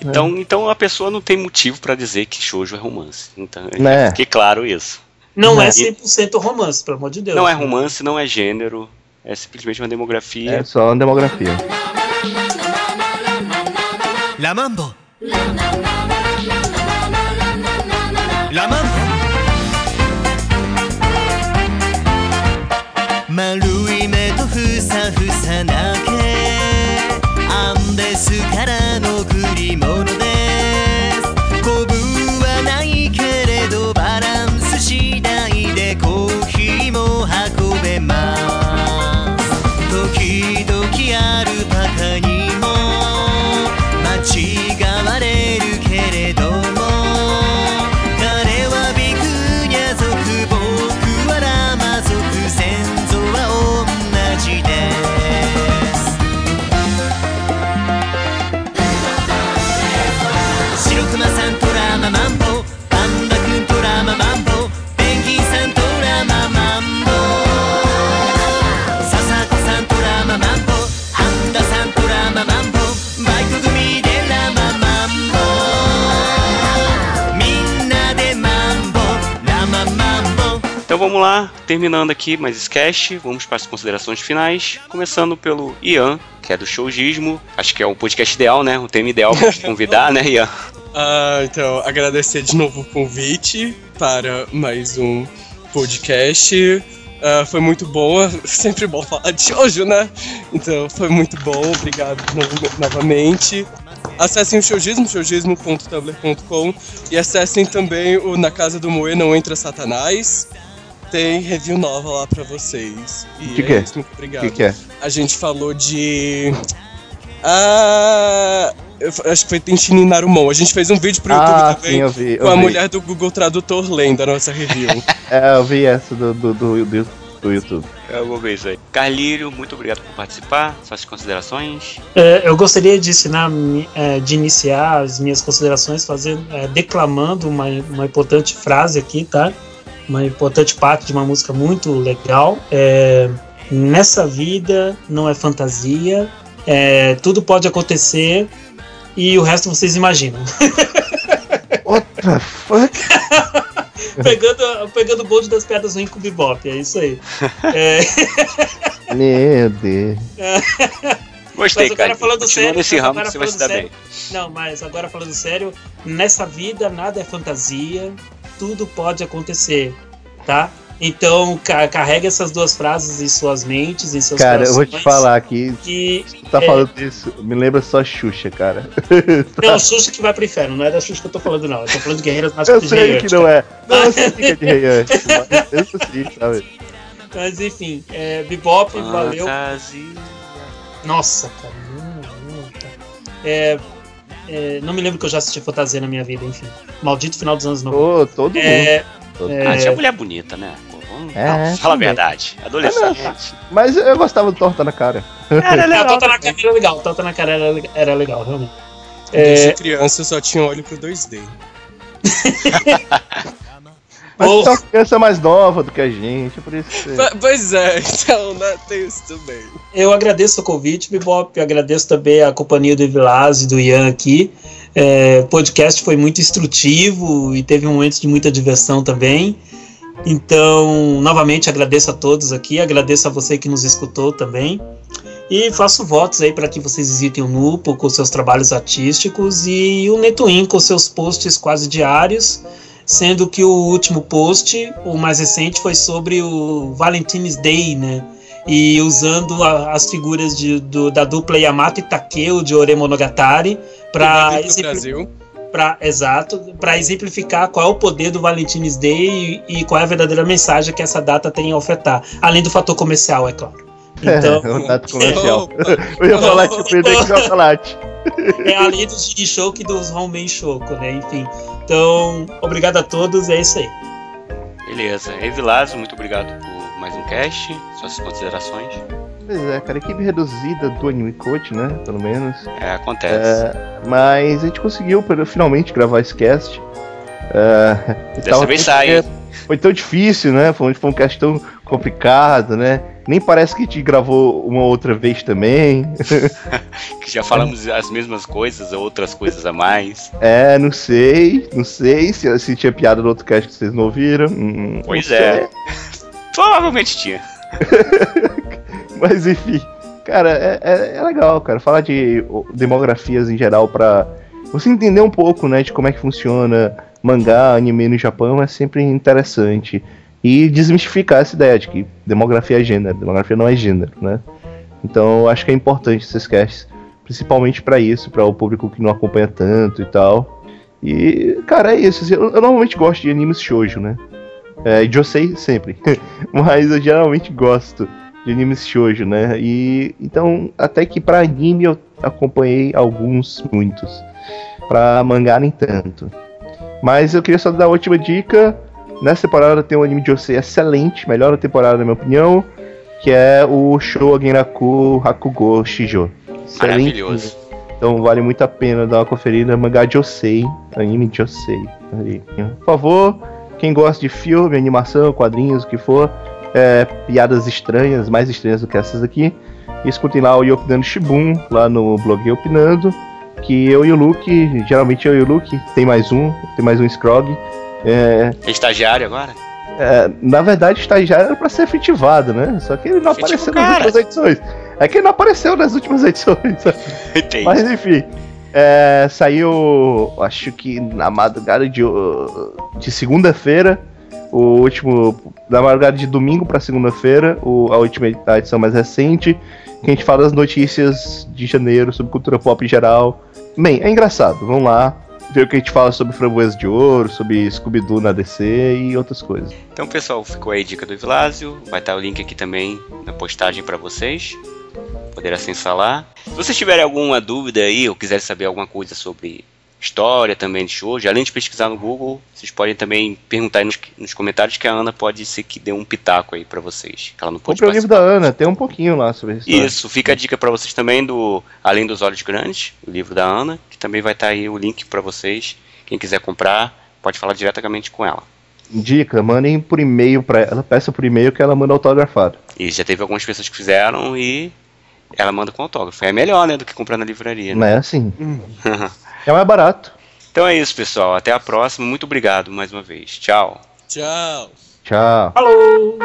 então, então a pessoa não tem motivo pra dizer que shoujo é romance. Então, Né? fique claro isso. Não é Não. 100% romance, pelo amor de Deus. Não é romance, não é gênero. É simplesmente uma demografia. É só uma demografia. La Mambo. La Mambo. 丸い目とふさふさな毛アンデスから garantir. Vamos lá, terminando aqui mais cast, vamos para as considerações finais, começando pelo Ian, que é do Showgismo, acho que é o podcast ideal, né? O tema ideal para te convidar, né, Ian? Ah, então, agradecer de novo o convite para mais um podcast. Ah, foi muito bom, sempre bom falar de shoujo, né? Então, foi muito bom, obrigado novo- novamente. Acessem o showgismo, showgismo.tumblr.com e acessem também o Na Casa do Moe Não Entra Satanás. Tem review nova lá pra vocês. E De é quê? isso, muito O obrigado. que, que é? A gente falou de. Ah. eu acho que foi Tenshin Narumon. A gente fez um vídeo pro YouTube Ah, também sim, eu vi. Eu com a vi. mulher do Google Tradutor lendo a nossa review. É, eu vi essa do, do, do, do, do YouTube. Eu vou ver isso aí. Carlírio, muito obrigado por participar, suas considerações. É, eu gostaria de ensinar, é, de iniciar as minhas considerações fazendo, é, declamando uma, uma importante frase aqui, tá? Uma importante parte de uma música muito legal. É, Nessa vida não é fantasia, é, tudo pode acontecer e o resto vocês imaginam. What the fuck? pegando, pegando o bonde das piadas ruins com o Bebop, é isso aí. É, Meu Deus. Gostei, Mas agora cara. falando Continua sério, nesse ramo você vai se dar falando bem. Não, mas agora falando sério, nessa vida nada é fantasia, tudo pode acontecer, tá? Então ca carregue essas duas frases em suas mentes, em seus Cara, eu vou te falar aqui. Que Tu tá É. falando disso, me lembra só Xuxa, cara. não, Xuxa que vai pro inferno, não é da Xuxa que eu tô falando, não. Eu tô falando de Guerreiras Eu Mágicas de sei que não é. Não, eu sei que é de eu sei, sabe? Mas enfim, é, Bebop, valeu. Fantasia. Nossa, cara. Não, não, tá. É, é, não me lembro que eu já assisti fantasia na minha vida, enfim. Maldito final dos anos 90. Ô, todo mundo. É, todo é, Ah, tinha mulher bonita, né? Pô, vamos- É, não, fala a verdade. Adolescente. Mas eu gostava do Torta na cara. Era legal. Tota na cara era legal, a Tota na cara era, era legal, realmente. Desde É, criança eu só tinha olho pro 2D. Mas é uma criança mais nova do que a gente, por isso que. Po- Pois é, então, né, tem isso também. eu agradeço o convite, Bebop, eu agradeço também a companhia do Evilás e do Ian aqui. É, o podcast foi muito instrutivo e teve momentos de muita diversão também. Então, novamente agradeço a todos aqui, agradeço a você que nos escutou também. E faço votos aí para que vocês visitem o Nupo com seus trabalhos artísticos e o Netuin com seus posts quase diários, sendo que o último post, o mais recente, foi sobre o Valentine's Day, né? E usando a- as figuras de- do- da dupla Yamato e Takeo de Ore Monogatari para Brasil. Pra, exato, para exemplificar qual é o poder do Valentine's Day e, e qual é a verdadeira mensagem que essa data tem a ofertar, além do fator comercial, é claro. Então, É um dado comercial. Opa. Eu ia falar de surpreender com chocolate. é além do Shoku e dos Honben Shoku, né? Enfim. Então, obrigado a todos, é isso aí. Beleza. Evilásio, muito obrigado por mais um cast. Suas considerações. Pois é, cara, equipe reduzida do Anime Coach, né? Pelo menos. É, acontece. É, mas a gente conseguiu finalmente gravar esse cast. É, e Dessa vez sai, hein? Foi tão difícil, né? Foi, foi um cast tão complicado, né? Nem parece que te gravou uma outra vez também. Que já falamos as mesmas coisas, ou outras coisas a mais. É, não sei, não sei se, se tinha piada no outro cast que vocês não ouviram. Hum, Pois não é. Provavelmente tinha. Mas enfim, cara, é, é- é legal, cara, falar de demografias em geral pra você entender um pouco, né, de como é que funciona mangá, anime no Japão é sempre interessante. E desmistificar essa ideia de que demografia é gênero, demografia não é gênero, né? Então eu acho que é importante esses casts, principalmente pra isso, pra o público que não acompanha tanto e tal. E, cara, é isso. assim, eu, eu normalmente gosto de animes shoujo, né? É, Josei sempre. Mas eu geralmente gosto de animes shoujo, né? E então, até que pra anime eu acompanhei alguns, muitos. Pra mangá nem tanto. Mas eu queria só dar a última dica. Nessa temporada tem um anime de Josei excelente, melhor da temporada na minha opinião, que é o Show Aginaku Hakugo Shijo. Excelente. Maravilhoso. Então vale muito a pena dar uma conferida. Mangá Josei, anime Josei. Aí, Por favor, quem gosta de filme, animação, quadrinhos, o que for, é, piadas estranhas, mais estranhas do que essas aqui, escutem lá o Yopinando Shibun, lá no blog Opinando, que eu e o Luke, geralmente eu e o Luke, tem mais um, tem mais um Scrog. É, É estagiário agora? é, na verdade, estagiário era pra ser efetivado, né? Só que ele não Efetivo, apareceu nas cara. últimas edições. É que ele não apareceu nas últimas edições. Entendi. Mas enfim, é, saiu, acho que na madrugada de, de segunda-feira, o último, na madrugada de domingo pra segunda-feira, a última a edição mais recente, que a gente fala das notícias de janeiro sobre cultura pop em geral. Bem, é engraçado, vamos lá ver o que a gente fala sobre Framboesa de Ouro, sobre Scooby-Doo na DC e outras coisas. Então, pessoal, ficou aí a dica do Vilásio. Vai estar o link aqui também na postagem para vocês. Poder acessar lá. Se vocês tiverem alguma dúvida aí ou quiserem saber alguma coisa sobre história também de shoujo, além de pesquisar no Google, vocês podem também perguntar aí nos, nos comentários que a Ana pode ser que dê um pitaco aí para vocês. Que ela não pode Compre o livro da Ana, tem um pouquinho lá sobre isso. Isso, fica a dica para vocês também do Além dos Olhos Grandes, o livro da Ana, que também vai estar aí o link para vocês. Quem quiser comprar, pode falar diretamente com ela. Dica, mandem por e-mail pra ela, peça por e-mail que ela manda autografado. E já teve algumas pessoas que fizeram e ela manda com autógrafo. É melhor, né, do que comprar na livraria. Não Né? é assim. É mais barato. então é isso, pessoal. Até a próxima. Muito obrigado mais uma vez. Tchau. Tchau. Tchau. Falou!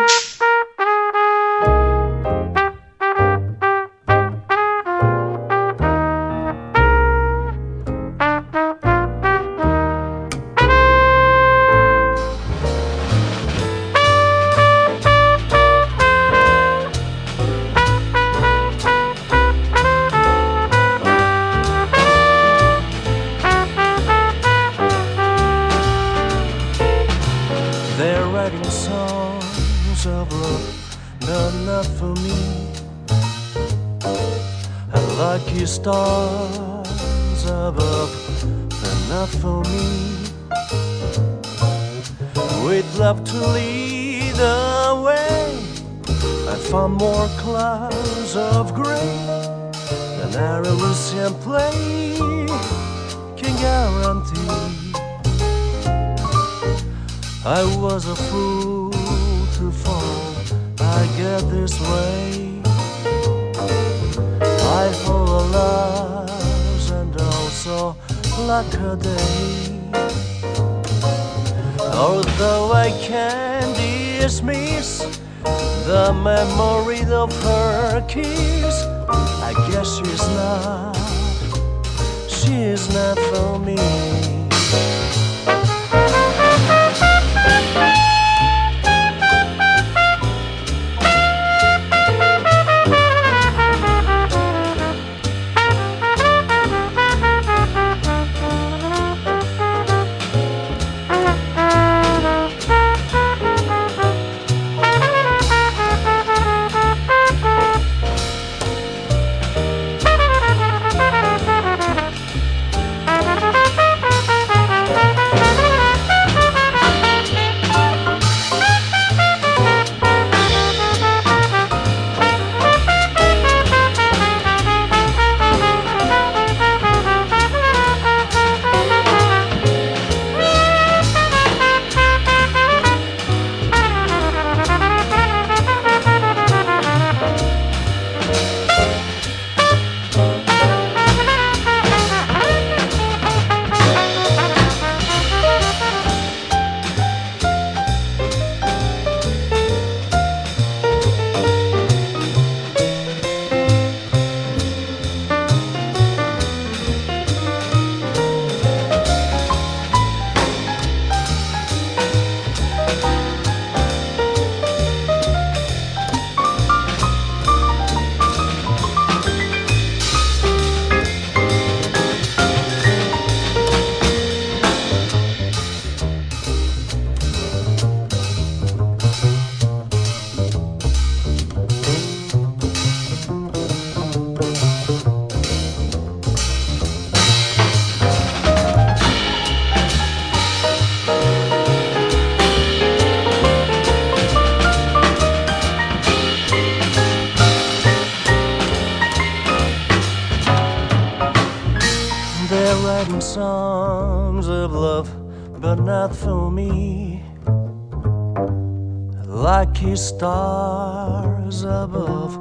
Stars above,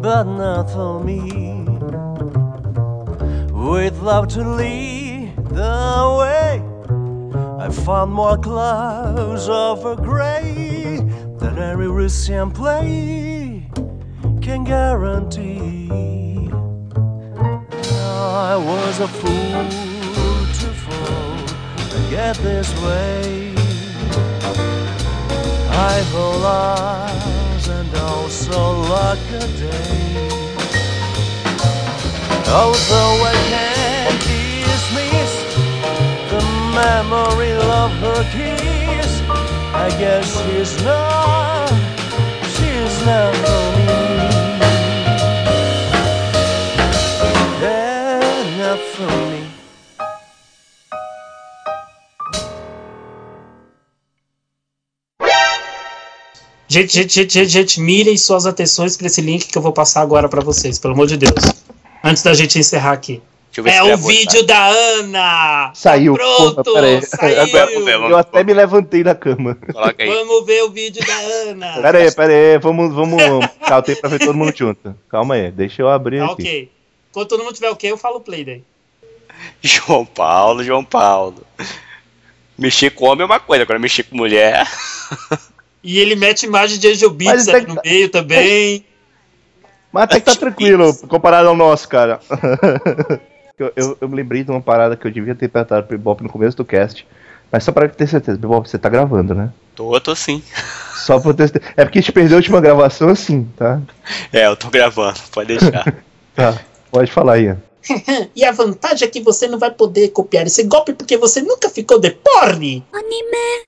but not for me. With love to lead the way, I found more clouds of a gray than every recent play can guarantee. I was a fool to fall and get this way. I hold eyes and also luck a day. Although I can't dismiss the memory of her kiss, I guess she's not, she's not. Gente, gente, gente, gente, gente, mirem suas atenções para esse link que eu vou passar agora para vocês, pelo amor de Deus. Antes da gente encerrar aqui. Deixa eu ver É se o vídeo da Ana! Saiu. Pronto, porra, saiu. Vamos ver, Eu vamos, até me levantei da cama. Coloca aí. Vamos ver o vídeo da Ana. Pera aí, pera aí, vamos, vamos. Calma, pra ver todo mundo junto. Calma aí, deixa eu abrir Tá aqui. ok. Quando todo mundo tiver ok, eu falo play daí. João Paulo, João Paulo. Mexer com homem é uma coisa, agora mexer com mulher. E ele mete imagem de Angel Beats tá... no meio também. Mas até que tá tranquilo, comparado ao nosso, cara. eu, eu, eu, me lembrei de uma parada que eu devia ter perguntado pro Bebop no começo do cast. Mas só pra ter certeza, Bebop, você tá gravando, né? Tô, tô sim. Só pra ter certeza. É porque a gente perdeu a última gravação assim, tá? É, eu tô gravando, pode deixar. tá, pode falar aí. e a vantagem é que você não vai poder copiar esse golpe porque você nunca ficou de porne. Anime,